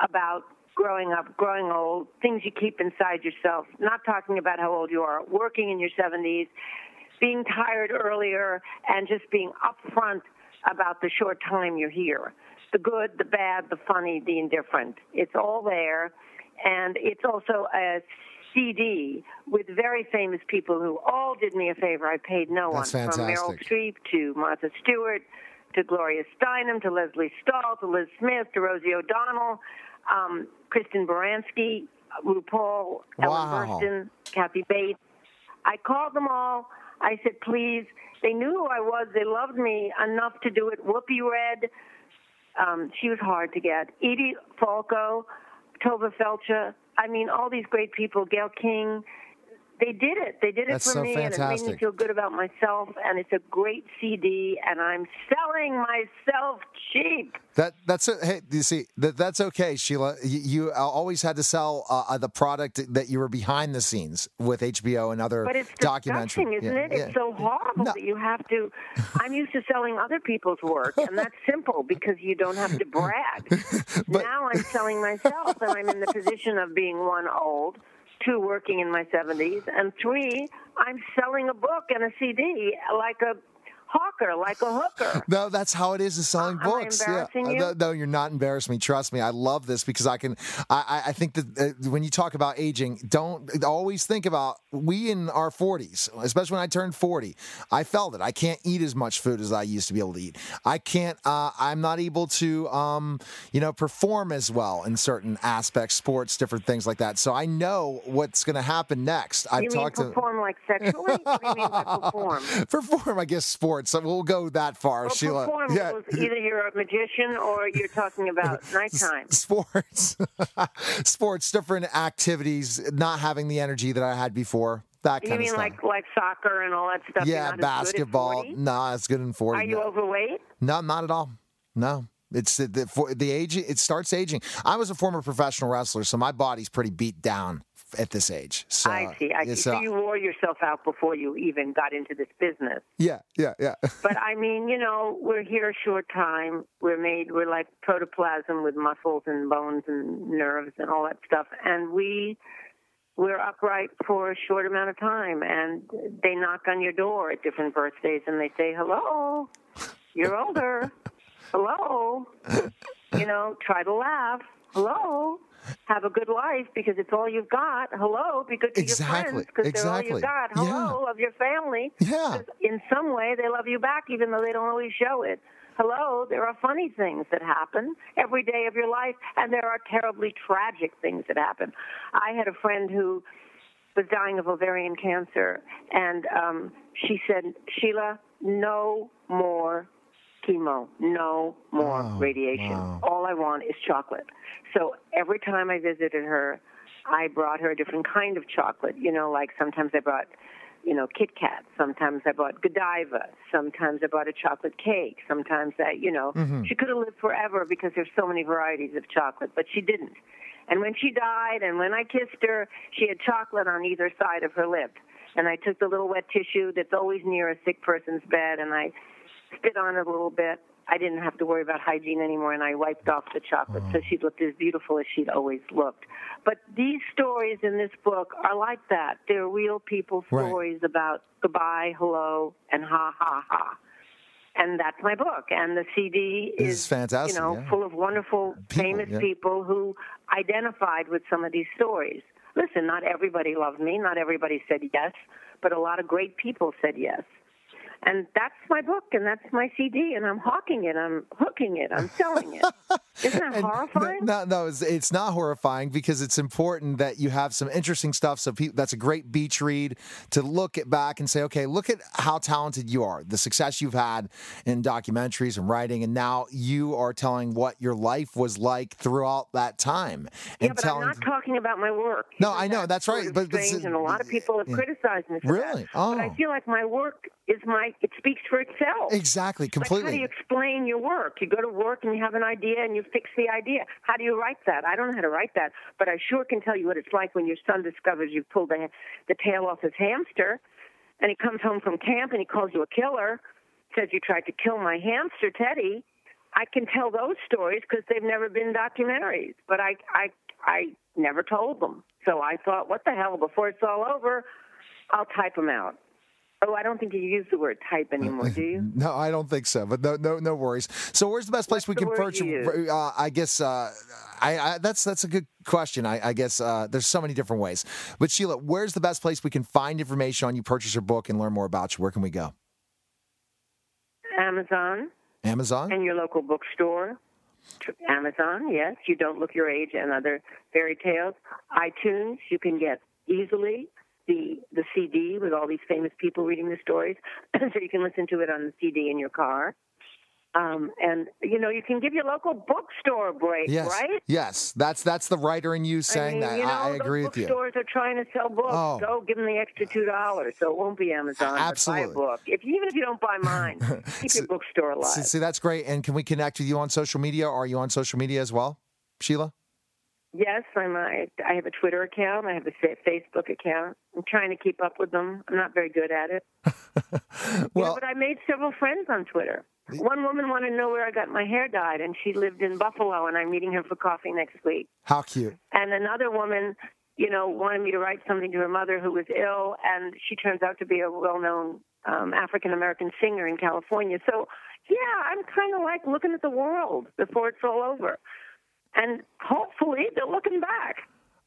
about growing up, growing old, things you keep inside yourself, not talking about how old you are, working in your 70s, being tired earlier, and just being upfront about the short time you're here. The good, the bad, the funny, the indifferent. It's all there. And it's also a CD with very famous people who all did me a favor. I paid no That's one, from Meryl. Streep to Martha Stewart to Gloria Steinem, to Lesley Stahl, to Liz Smith, to Rosie O'Donnell, um, Christine Baranski, RuPaul, Ellen Burstyn, Kathy Bates. I called them all. I said, please. They knew who I was. They loved me enough to do it. Whoopi Red, um, she was hard to get. Edie Falco, Tovah Feldshuh. I mean, all these great people. Gayle King. They did it. They did it That's for so me, and it made me feel good about myself. And it's a great CD, and I'm selling myself cheap. That that's a, hey, you see that that's okay, Sheila. You, you always had to sell uh, the product that you were behind the scenes with HBO and other But it's documentary. disgusting, isn't Yeah, it? yeah. It's so horrible No. that you have to. I'm used to selling other people's work, and that's simple because you don't have to brag. But- now I'm selling myself, and I'm in the position of being one old, two working in my 70s, and three I'm selling a book and a CD like a hawker, like a hooker. No, that's how it is in selling I books. yeah. you? No, no, you're not embarrassing me. Trust me. I love this because I can. I, I- think that uh, when you talk about aging, don't always think about we in our 40s, especially when I turned 40. I felt it. I can't eat as much food as I used to be able to eat. I can't. Uh, I'm not able to, um, you know, perform as well in certain aspects, sports, different things like that. So I know what's going to happen next. I've you mean talked to. perform like sexually? what do you mean by perform? Perform, I guess, sports. So we'll go that far, Well, Sheila. yeah. either you're a magician or you're talking about nighttime. sports sports different activities not having the energy that i had before that You kind mean of stuff like like soccer and all that stuff? Yeah basketball Good at 40? no it's good in 40 Are you no. overweight? no not at all no it's the, the, for the age it starts aging i was a former professional wrestler so my body's pretty beat down at this age so I see. I see. So uh, you wore yourself out before you even got into this business. yeah yeah yeah But I mean, you know, we're here a short time. We're made. We're like protoplasm with muscles and bones and nerves and all that stuff, and we. We're upright for a short amount of time, and they knock on your door at different birthdays, and they say, "Hello, you're older. Hello, you know, try to laugh. Hello, have a good life because it's all you've got. Hello, be good to Exactly, your friends because they're all you've got. Yeah. Hello, love your family. Yeah. In some way, they love you back, even though they don't always show it. Hello, there are funny things that happen every day of your life, and there are terribly tragic things that happen. I had a friend who was dying of ovarian cancer, and um, she said, Sheila, no more chemo, no more Wow, radiation. wow. All I want is chocolate. So every time I visited her, I brought her a different kind of chocolate. You know, like sometimes I brought, you know, Kit Kat. Sometimes I brought Godiva. Sometimes I brought a chocolate cake. Sometimes I, you know, mm-hmm. she could have lived forever because there's so many varieties of chocolate, but she didn't. And when she died, and when I kissed her, she had chocolate on either side of her lip. And I took the little wet tissue that's always near a sick person's bed, and I spit on it a little bit. I didn't have to worry about hygiene anymore, and I wiped off the chocolate, mm. so she looked as beautiful as she'd always looked. But these stories in this book are like that. They're real people Right. stories about goodbye, hello, and ha ha ha. And that's my book. And the CD This is, is fantastic, you know, yeah. full of wonderful, People, famous yeah. people who identified with some of these stories. Listen, not everybody loved me, not everybody said yes, but a lot of great people said yes. And that's my book, and that's my CD, and I'm hawking it, I'm hooking it, I'm selling it. Isn't that horrifying? No, no, it's, it's not horrifying because it's important that you have some interesting stuff. So pe- that's a great beach read to look at back and say, okay, look at how talented you are, the success you've had in documentaries and writing, and now you are telling what your life was like throughout that time. And yeah, but telling, I'm not talking about my work. No, Isn't I know, that that's right, but is- and a lot of people have yeah. criticized me for Really? that. But I Oh. feel like my work is my. It speaks for itself. exactly, Like, how completely. do you explain your work? You go to work and you have an idea and you fix the idea. How do you write that? I don't know how to write that, but I sure can tell you what it's like when your son discovers you've pulled the, the tail off his hamster, and he comes home from camp and he calls you a killer, says you tried to kill my hamster, Teddy. I can tell those stories because they've never been documentaries, but I, I, I never told them. So I thought, what the hell? Before it's all over, I'll type them out. Oh, I don't think you use the word type anymore, do you? No, I don't think so. But no, no, no worries. So, where's the best place What's we can purchase? Uh, I guess uh, I, I that's that's a good question. I, I guess uh, there's so many different ways. But Sheila, where's the best place we can find information on you, purchase your book, and learn more about you? Where can we go? Amazon, Amazon. And your local bookstore. Amazon, yes. You don't look your age and other fairy tales. iTunes, you can get easily the the CD with all these famous people reading the stories, so you can listen to it on the CD in your car. Um, and you know, you can give your local bookstore a break, yes. right? Yes, that's that's the writer in you saying I mean, that. You know, I, I agree with you. Bookstores are trying to sell books. Oh. Go give them the extra two dollars, so it won't be Amazon. Absolutely. buy a book. If even if you don't buy mine, keep your bookstore alive. See, see, that's great. And can we connect with you on social media? Are you on social media as well, Sheila? Yes, I'm. I, I have a Twitter account. I have a Facebook account. I'm trying to keep up with them. I'm not very good at it. well, yeah, but I made several friends on Twitter. One woman wanted to know where I got my hair dyed, and she lived in Buffalo, and I'm meeting her for coffee next week. how cute. And another woman, you know, wanted me to write something to her mother who was ill, and she turns out to be a well-known um, African American singer in California. So, yeah, I'm kind of like looking at the world before it's all over, and hopefully they're looking back.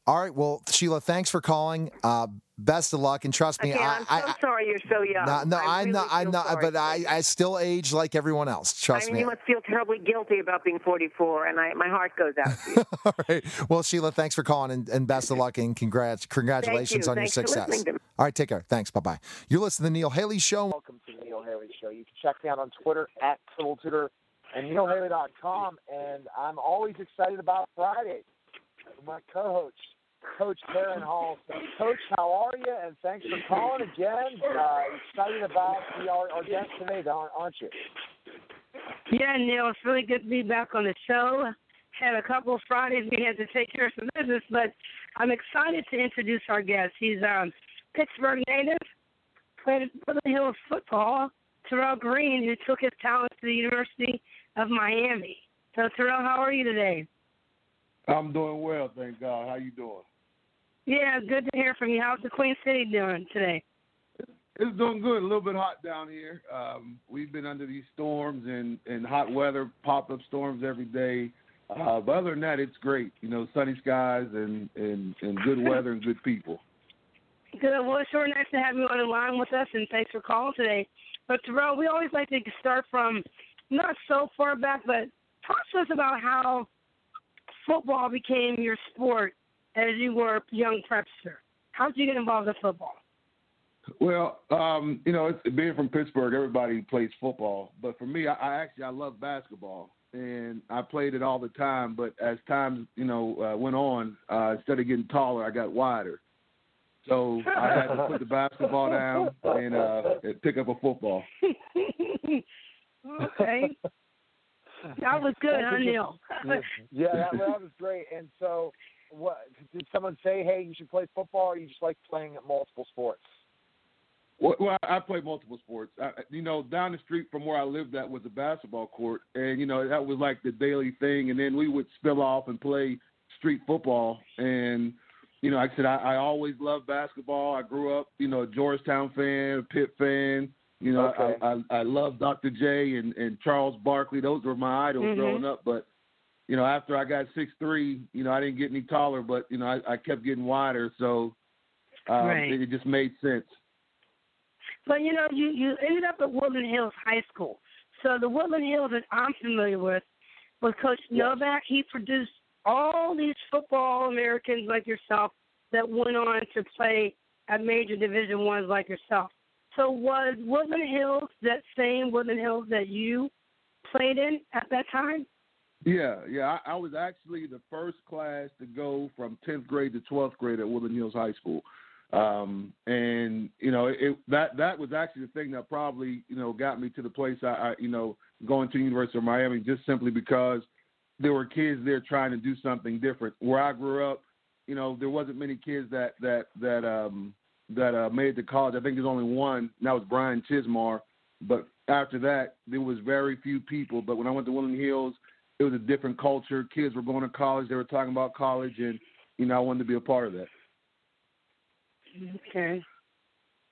All right. Well, Sheila, thanks for calling. Uh, best of luck, and trust me, Again, I, I'm I, so I, sorry you're so young. no, no, I I'm really not. I'm not. sorry But I. I still age like everyone else. Trust I mean, me. you must feel terribly guilty about being 44, and I, my heart goes out to you. All right. Well, Sheila, thanks for calling, and, and best of luck, and congrats, congratulations on Thanks your for success. listening to me. All right. Take care. Thanks. Bye bye. You're listening to the Neil Haley Show. Welcome to the Neil Haley Show. You can check me out on Twitter at Total Tutor and NeilHaley.com. And I'm always excited about Friday. My co-host, Coach Karen Hall. Coach, how are you? And thanks for calling again. Uh, excited about the, our, our guest today, aren't you? Yeah, Neil, it's really good to be back on the show. Had a couple of Fridays we had to take care of some business, but I'm excited to introduce our guest. He's um Pittsburgh native, played at Woodland Hills football. Terrell Green, who took his talents to the University of Miami. So, Terrell, how are you today? I'm doing well, thank God. How you doing? Yeah, good to hear from you. How's the Queen City doing today? It's doing good. A little bit hot down here. Um, we've been under these storms and, and hot weather, pop up storms every day. Uh, but other than that, it's great. You know, sunny skies and, and, and good weather and good people. Good. Well, it's sure nice to have you on the line with us, and thanks for calling today. But Terrell, we always like to start from not so far back, but talk to us about how football became your sport as you were a young prepster. How did you get involved in football? Well, um, you know, being from Pittsburgh, everybody plays football. But for me, I, I actually I love basketball, and I played it all the time. But as time, you know, uh, went on, uh, instead of getting taller, I got wider. So I had to put the basketball down and uh, and pick up a football. okay. That was good, huh, Neil? yeah, that, that was great. And so, what did someone say? Hey, you should play football, or you just like playing multiple sports? Well, well I played multiple sports. I, you know, down the street from where I lived at was a basketball court, and you know that was like the daily thing. And then we would spill off and play street football. And you know, like I said, I, I always loved basketball. I grew up, you know, a Georgetown fan, a Pitt fan. You know, Okay. I, I I love Dr. J and and Charles Barkley. Those were my idols Mhm. growing up. But you know, after I got six three, you know, I didn't get any taller, but you know, I, I kept getting wider. So um, Right. it, it just made sense. But you know, you you ended up at Woodland Hills High School. So the Woodland Hills that I'm familiar with was Coach Novak. He produced all these football Americans like yourself that went on to play at major Division ones like yourself. So was Woodland Hills that same Woodland Hills that you played in at that time? Yeah, yeah. I, I was actually the first class to go from 10th grade to 12th grade at Woodland Hills High School. Um, and you know, it, that that was actually the thing that probably you know got me to the place I, I you know going to the University of Miami just simply because there were kids there trying to do something different. Where I grew up, you know, there wasn't many kids that that that um that uh, made it to college. I think there's only one, and that was Brian Chismar. But after that, there was very few people. But when I went to Woodland Hills, it was a different culture. Kids were going to college. They were talking about college, and you know, I wanted to be a part of that. Okay.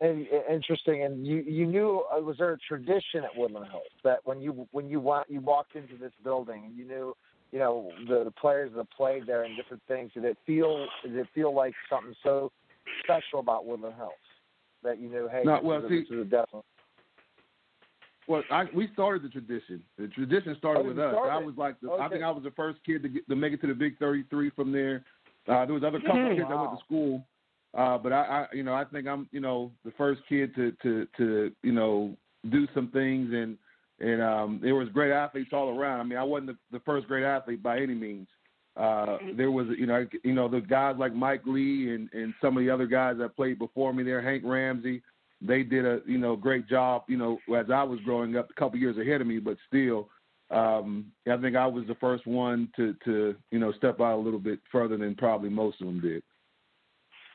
And interesting. And you you knew uh, was there a tradition at Woodland Hills that when you when you wa- you walked into this building and you knew you know the, the players that played there and different things did it feel did it feel like something so special about Woodland Hills that you knew hey No, this, well, is, a- see- this is a definite well, I, we started the tradition. The tradition started Oh, with you us. started I was like, the, I think I was the first kid to get, to make it to the Big Thirty Three from there. Uh, there was other couple Mhm. kids that went to school, uh, but I, I, you know, I think I'm, you know, the first kid to to to you know do some things, and and um, there was great athletes all around. I mean, I wasn't the, the first great athlete by any means. Uh, there was, you know, you know, the guys like Mike Lee and and some of the other guys that played before me there, Hank Ramsey. They did a, you know, great job. You know, as I was growing up, a couple years ahead of me, but still, um, I think I was the first one to to you know step out a little bit further than probably most of them did.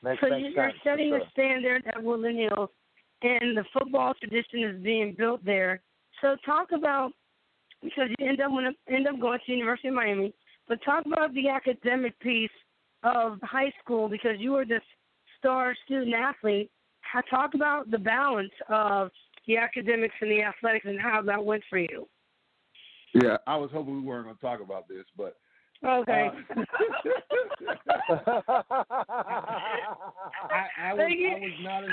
Makes, so makes you- you're sense, for setting sure. a standard at Woodland Hills, and the football tradition is being built there. So talk about because you end up when end up going to University of Miami, but talk about the academic piece of high school because you were this star student athlete. Talk about the balance of the academics and the athletics and how that went for you. Yeah, I was hoping we weren't going to talk about this, but Okay. Uh, I, I was Thank you. I was not a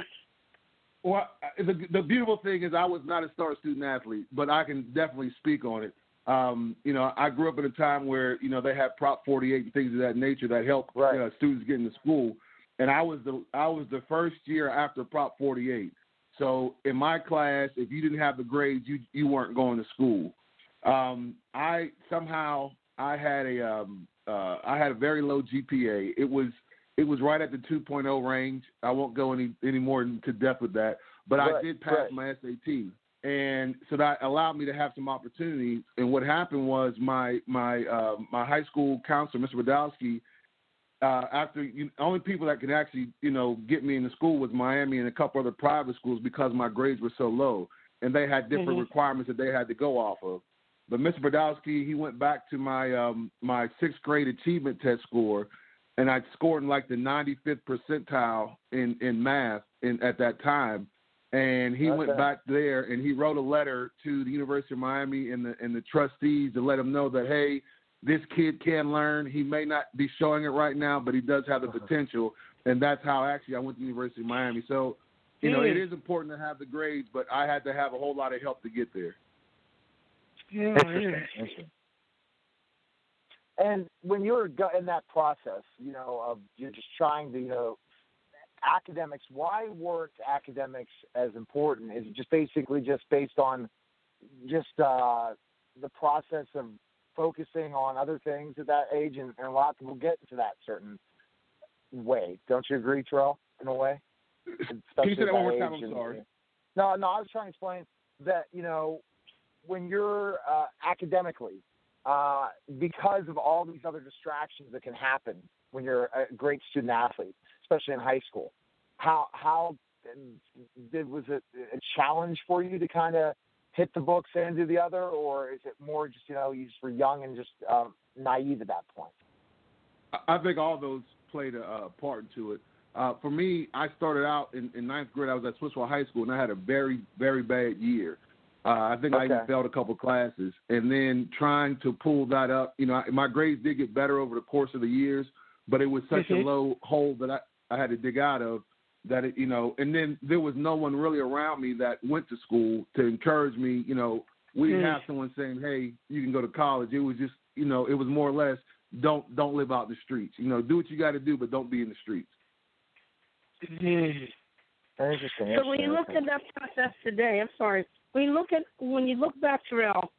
well. The the beautiful thing is I was not a star student athlete, but I can definitely speak on it. Um, you know, I grew up in a time where you know they had Prop 48 and things of that nature that helped Right. uh, students get into school, and I was the I was the first year after Prop 48. So in my class, if you didn't have the grades, you you weren't going to school. Um, I somehow I had a um, uh, I had a very low GPA. It was it was right at the 2.0 range. I won't go any any more into depth with that, but I did pass right. my SAT, and so that allowed me to have some opportunities. And what happened was my my uh, my high school counselor, Mr. Badowski, uh, after you, only people that could actually you know get me into school was Miami and a couple other private schools because my grades were so low, and they had different Mm-hmm. Mhm. requirements that they had to go off of. But Mr. Bradowski, he went back to my um, my sixth grade achievement test score, and I scored in like the 95th percentile in in math in at that time. And he went back there and he wrote a letter to the University of Miami and the and the trustees to let them know that hey, this kid can learn. He may not be showing it right now, but he does have the potential. And that's how actually I went to the University of Miami. So, you know, it Mm. important to have the grades, but I had to have a whole lot of help to get there. Yeah, Interesting. yeah. Interesting. And when you're in that process, you know, of you're just trying to, you know, academics. Why weren't academics as important? Is it just basically just based on just uh, the process of focusing on other things at that age, and, and a lot of people get into that certain way. Don't you agree, Terrell? In a way. Can you say that one more time? I'm and- sorry. No, no, I was trying to explain that you know when you're uh, academically, uh, because of all these other distractions that can happen when you're a great student athlete, especially in high school. How how did was it a challenge for you to kind of hit the books and do the other, or is it more just you know you just were young and just um, naive at that point? I- think all those played a uh, part into it. Uh, for me, I started out in, in ninth grade. I was at Swissvale High School, and I had a very, very bad year. Uh, I think I even failed a couple classes, and then trying to pull that up. You know, I- my grades did get better over the course of the years, but it was such Mhm. a low hole that I, I had to dig out of. That it, you know, and then there was no one really around me that went to school to encourage me. You know, we didn't Mm. have someone saying, "Hey, you can go to college." It was just, you know, it was more or less, don't don't live out in the streets. You know, do what you got to do, but don't be in the streets. Interesting. So when you look at that process today, I'm sorry. When you look at when you look back, Terrell,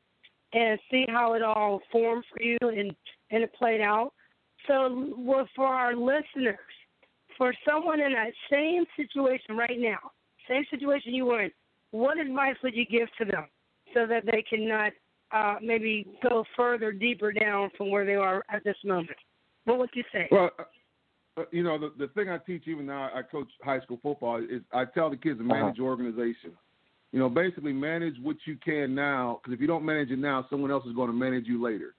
and see how it all formed for you and and it played out. So, well, for our listeners, for someone in that same situation right now, same situation you were in, what advice would you give to them so that they cannot uh, maybe go further, deeper down from where they are at this moment? What would you say? Well, uh, you know, the the thing I teach even now, I coach high school football is I tell the kids to manage your organization. You know, basically manage what you can now, because if you don't manage it now, someone else is going to manage you later.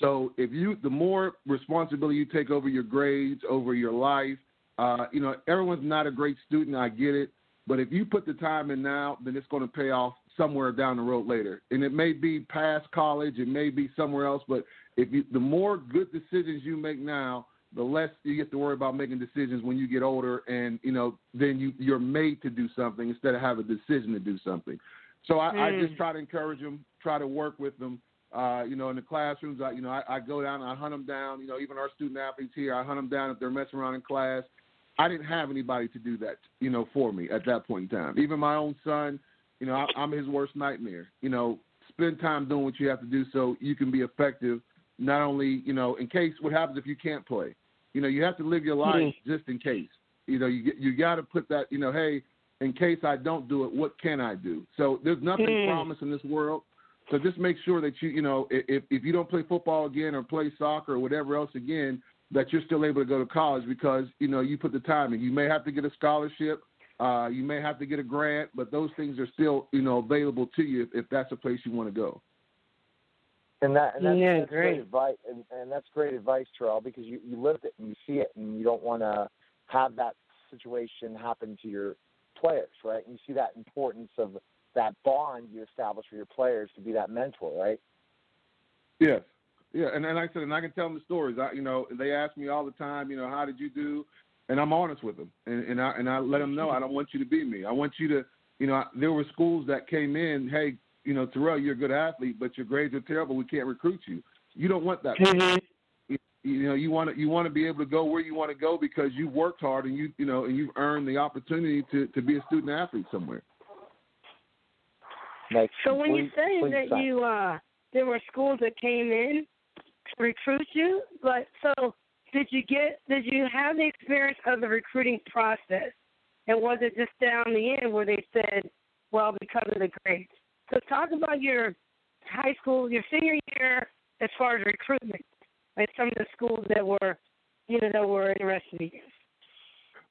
So if you, the more responsibility you take over your grades, over your life, uh, you know, everyone's not a great student. I get it, but if you put the time in now, then it's going to pay off somewhere down the road later. And it may be past college, it may be somewhere else, but if you, the more good decisions you make now, the less you get to worry about making decisions when you get older, and you know, then you you're made to do something instead of have a decision to do something. So I, I just Mm. try to encourage them, try to work with them. Uh, you know, in the classrooms, I, you know, I, I go down, I hunt them down. You know, even our student athletes here, I hunt them down if they're messing around in class. I didn't have anybody to do that, you know, for me at that point in time. Even my own son, you know, I, I'm his worst nightmare. You know, spend time doing what you have to do so you can be effective. Not only, you know, in case what happens if you can't play. You know, you have to live your life just in case. You know, you you got to put that. You know, hey, in case I don't do it, what can I do? So there's nothing Mm. promised in this world. So just make sure that you, you know, if if you don't play football again or play soccer or whatever else again, that you're still able to go to college because you know you put the time in. You may have to get a scholarship, uh, you may have to get a grant, but those things are still you know available to you if, if that's a place you want to go. And that and that's, Yeah, that's great great. advice, and, and that's great advice, Terrell, because you you lived it and you see it, and you don't want to have that situation happen to your players, right? And you see that importance of that bond you establish with your players to be that mentor, right? Yes. Yeah, and, and like I said, and I can tell them the stories. I, you know, they ask me all the time, you know, how did you do? And I'm honest with them, and, and I and I let them know I don't want you to be me. I want you to, you know, there were schools that came in, hey, you know, Terrell, you're a good athlete, but your grades are terrible. We can't recruit you. You don't want that. Mhm. You, you know, you want to you want to be able to go where you want to go because you worked hard and you you know and you've earned the opportunity to to be a student athlete somewhere. Makes So when you're complete- saying that sense. you uh there were schools that came in to recruit you, but so did you get did you have the experience of the recruiting process? And was it just down the end where they said, Well, because of the grades? So talk about your high school, your senior year as far as recruitment and some of the schools that were you know, that were interested in you.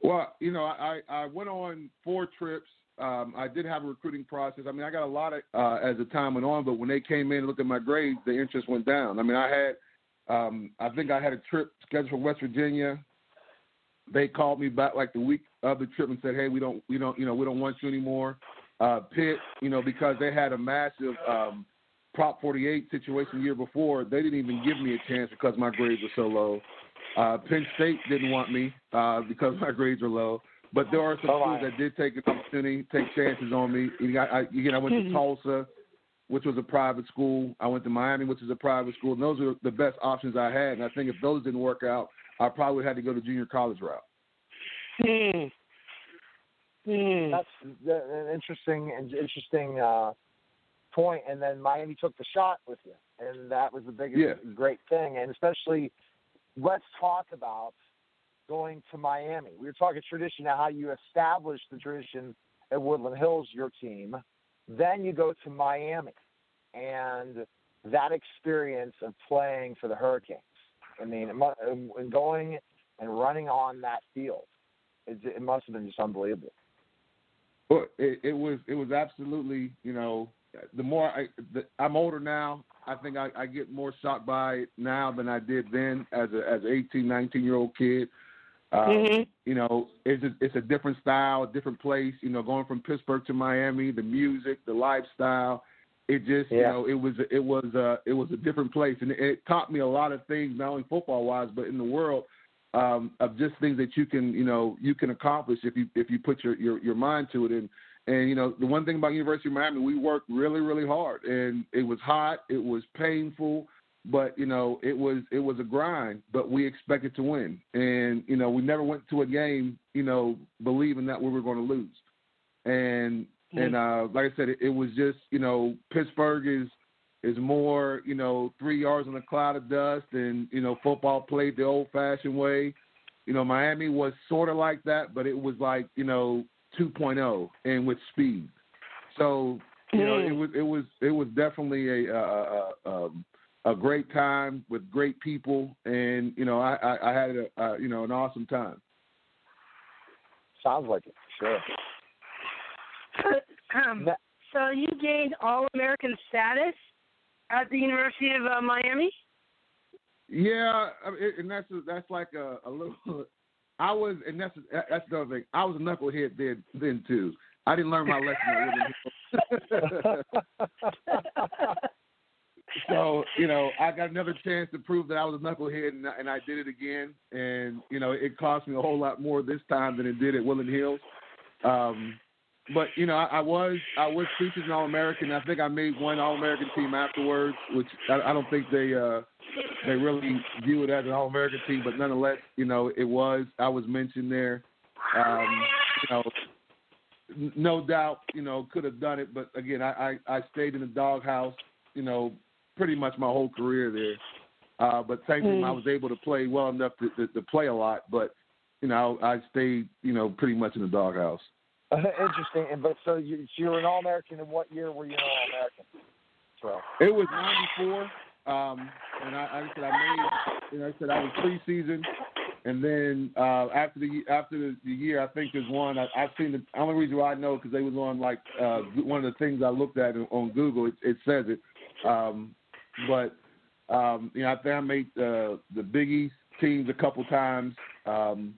Well, you know, I I went on four trips. Um, I did have a recruiting process. I mean, I got a lot of uh, as the time went on, but when they came in and looked at my grades, the interest went down. I mean, I had, um, I think I had a trip scheduled for West Virginia. They called me back like the week of the trip and said, "Hey, we don't, we don't, you know, we don't want you anymore." Uh, Pitt, you know, because they had a massive um, Prop 48 situation the year before, they didn't even give me a chance because my grades were so low. Uh, Penn State didn't want me uh, because my grades were low. But there are some Oh, schools that did take an opportunity, take chances on me. You know, I, I, again, I went to Tulsa, which was a private school. I went to Miami, which is a private school. And those are the best options I had. And I think if those didn't work out, I probably had to go to junior college route. Hmm. Hmm. That's an interesting, an interesting uh, point. And then Miami took the shot with you, and that was the biggest, Yeah. great thing. And especially, let's talk about going to Miami. We were talking tradition, now, how you established the tradition at Woodland Hills, your team. Then you go to Miami, and that experience of playing for the Hurricanes. I mean, and going and running on that field, it, it must have been just unbelievable. Well, it, it was it was absolutely you know the more I the, I'm older now, I think I, I get more shocked by it now than I did then as a as an 18, 19 year old kid. Um, Mhm. You know, it's a, it's a different style, a different place. You know, going from Pittsburgh to Miami, the music, the lifestyle. It just you know it was it was uh it was a different place, and it, it taught me a lot of things, not only football wise, but in the world um, of just things that you can you know you can accomplish if you if you put your your, your mind to it. And and you know the one thing about University of Miami we worked really really hard. And it was hot it was painful but you know it was it was a grind but we expected to win. And you know we never went to a game you know believing that we were going to lose. And and uh like I said it, it was just you know Pittsburgh is is more, you know, three yards in a cloud of dust and, you know, football played the old fashioned way. You know, Miami was sort of like that, but it was like, you know, 2.0 and with speed. So, you know, it was it was it was definitely a a, a, um, a great time with great people, and you know, I I, I had a, uh, you know an awesome time. Sounds like it, sure. Um, so you gained All American status at the University of uh, Miami. Yeah, and that's that's like a, a little. I was, and that's that's the other thing. I was a knucklehead then then too. I didn't learn my lesson. at so you know, I got another chance to prove that I was a knucklehead, and, I- and I did it again. And you know, it cost me a whole lot more this time than it did at Woodland Hills. Um, but you know, I, I was I was featured an All American. I think I made one All American team afterwards, which I, I don't think they uh, they really view it as an All American team, but nonetheless, you know, it was. I was mentioned there. Um, you know, no doubt, you know, could have done it, but again, I, I, I stayed in the doghouse, you know, pretty much my whole career there. Uh, but thankfully, mm. I was able to play well enough to, to, to play a lot. But you know, I stayed, you know, pretty much in the doghouse. Interesting. And but so you, so you were an All American. In what year were you an All American? Well, it was '94. Um, and I, I said I made, you know, I said I was preseason, and then uh, after the after the, the year, I think there's one I, I've seen. The only reason why I know because they was on like uh, one of the things I looked at on Google. It, it says it, um, but um, you know, I think I made uh, the Big East teams a couple times um,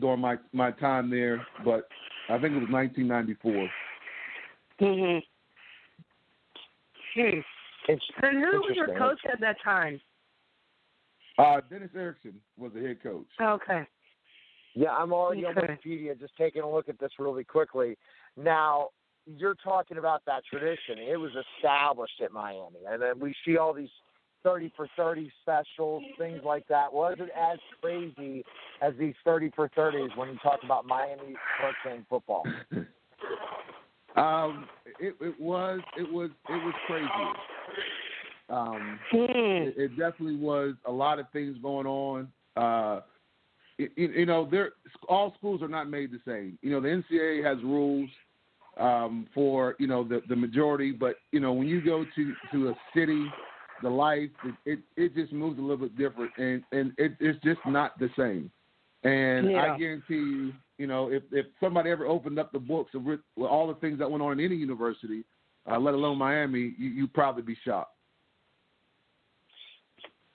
during my my time there, but I think it was 1994. Mhm. Hmm. And who was your coach at that time? Uh, Dennis Erickson was the head coach. Okay. Yeah, I'm already okay. on Wikipedia just taking a look at this really quickly. Now, you're talking about that tradition. It was established at Miami, and then we see all these 30 for 30 specials, things like that. Wasn't as crazy as these 30 for 30s when you talk about Miami Hurricane football? um, it, it was, it was, it was crazy. Um, hmm. it, it, definitely was a lot of things going on. Uh, it, you know, there all schools are not made the same. You know, the NCAA has rules um, for you know the the majority, but you know when you go to to a city the life, it, it, it just moves a little bit different, and and it, it's just not the same. And yeah. I guarantee you, you know, if if somebody ever opened up the books of with all the things that went on in any university, uh, let alone Miami, you you'd probably be shocked.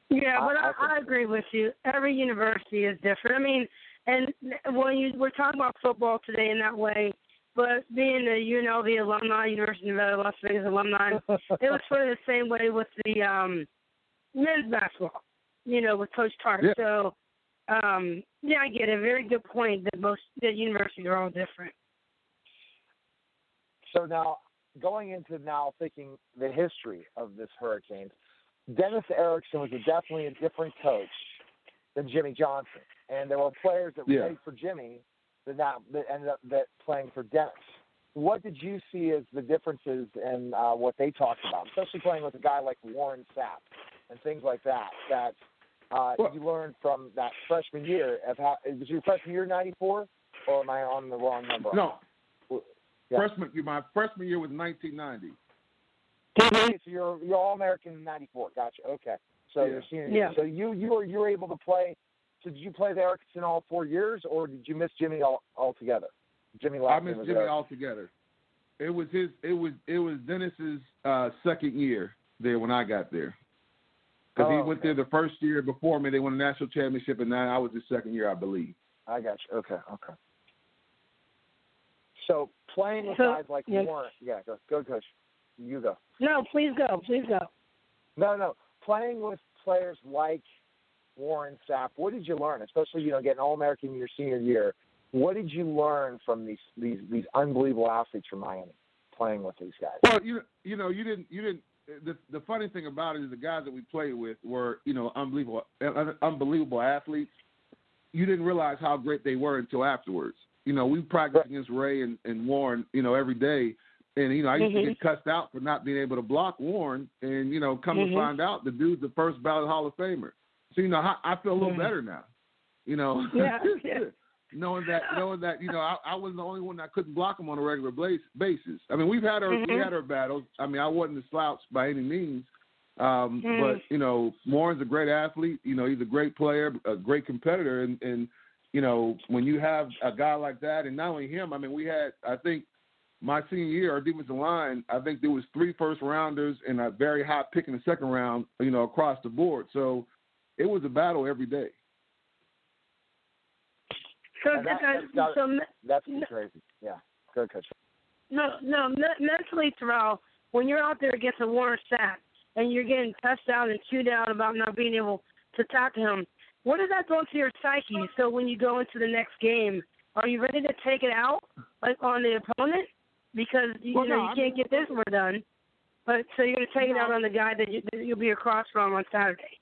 Yeah, but I, I, I agree with you. Every university is different. I mean, and when you we're talking about football today in that way, but being a UNLV alumni, University of Nevada, Las Vegas alumni, it was sort of the same way with the um men's basketball, you know, with Coach Tark. Yeah. So, um, yeah, I get it. Very good point that most that universities are all different. So now, going into now thinking the history of this Hurricanes, Dennis Erickson was a, definitely a different coach than Jimmy Johnson, and there were players that yeah. played for Jimmy that not that ended up that playing for Dennis. What did you see as the differences in uh, what they talked about, especially playing with a guy like Warren Sapp and things like that? That uh, well, you learned from that freshman year of how was your freshman year '94, or am I on the wrong number? No, yeah. freshman my freshman year was 1990. Okay, so you're you're all American in '94. Gotcha. Okay, so yeah. you're senior. Yeah. So you you were you were able to play so did you play the Erickson all four years, or did you miss Jimmy all altogether? Jimmy I missed Jimmy there. altogether. It was his. It was it was Dennis's uh, second year there when I got there. Because oh, he went okay. there the first year before me. They won a national championship, and now I was his second year, I believe. I got you. Okay, okay. So playing with So, guys like yeah. Warren, yeah, go, go, coach. You go. No, please go, please go. No, no. Playing with players like Warren Sapp, what did you learn? Especially, you know, getting All American your senior year. What did you learn from these these these unbelievable athletes from Miami playing with these guys? Well, you you know you didn't you didn't. The the funny thing about it is the guys that we played with were you know unbelievable unbelievable athletes. You didn't realize how great they were until afterwards. You know, we practiced against Ray and, and Warren, you know, every day. And, you know, I used Mhm. to get cussed out for not being able to block Warren. And, you know, come Mhm. to find out, the dude's the first ballot Hall of Famer. So, you know, I, I feel a little better now. You know, Yeah, yeah. knowing that, knowing that, you know, I, I was the only one that couldn't block him on a regular basis. I mean, we've had our we Mhm. had our battles. I mean, I wasn't a slouch by any means. Um, Mhm. But you know, Warren's a great athlete. You know, he's a great player, a great competitor, and, and you know, when you have a guy like that, and not only him, I mean, we had, I think, my senior year, our defensive line, I think there was three first rounders and a very high pick in the second round, you know, across the board. So it was a battle every day. So, And that- uh, so That's No. crazy. Yeah, go, coach. No, no. Me- mentally, Terrell, when you're out there against a Warren Sapp and you're getting cussed out and chewed out about not being able to tackle him, what does that go into your psyche? So when you go into the next game are you ready to take it out like on the opponent because you, Well, know no, you I can't get this one done, but so you're gonna take it out on the guy that, you, that you'll be across from on Saturday.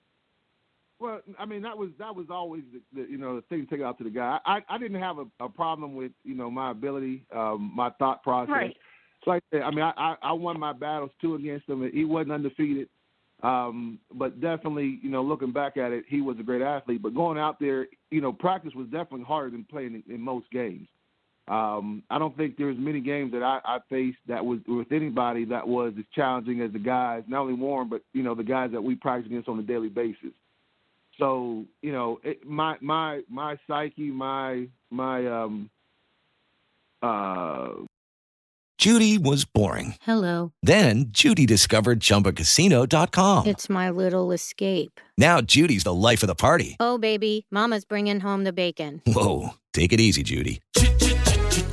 Well, I mean that was that was always the, the you know the thing to take out to the guy. I I didn't have a, a problem with you know my ability, um, my thought process. Right. So like I mean I, I I won my battles too against him. He wasn't undefeated, um, but definitely you know looking back at it, he was a great athlete. But going out there, you know, practice was definitely harder than playing in, in most games. Um, I don't think there's many games that I, I faced that was with anybody that was as challenging as the guys, not only Warren, but you know the guys that we practice against on a daily basis. So you know, it, my my my psyche, my my um uh Judy was boring. Hello. Then Judy discovered ChumbaCasino.com. It's my little escape. Now Judy's the life of the party. Oh, baby, Mama's bringing home the bacon. Whoa, take it easy, Judy.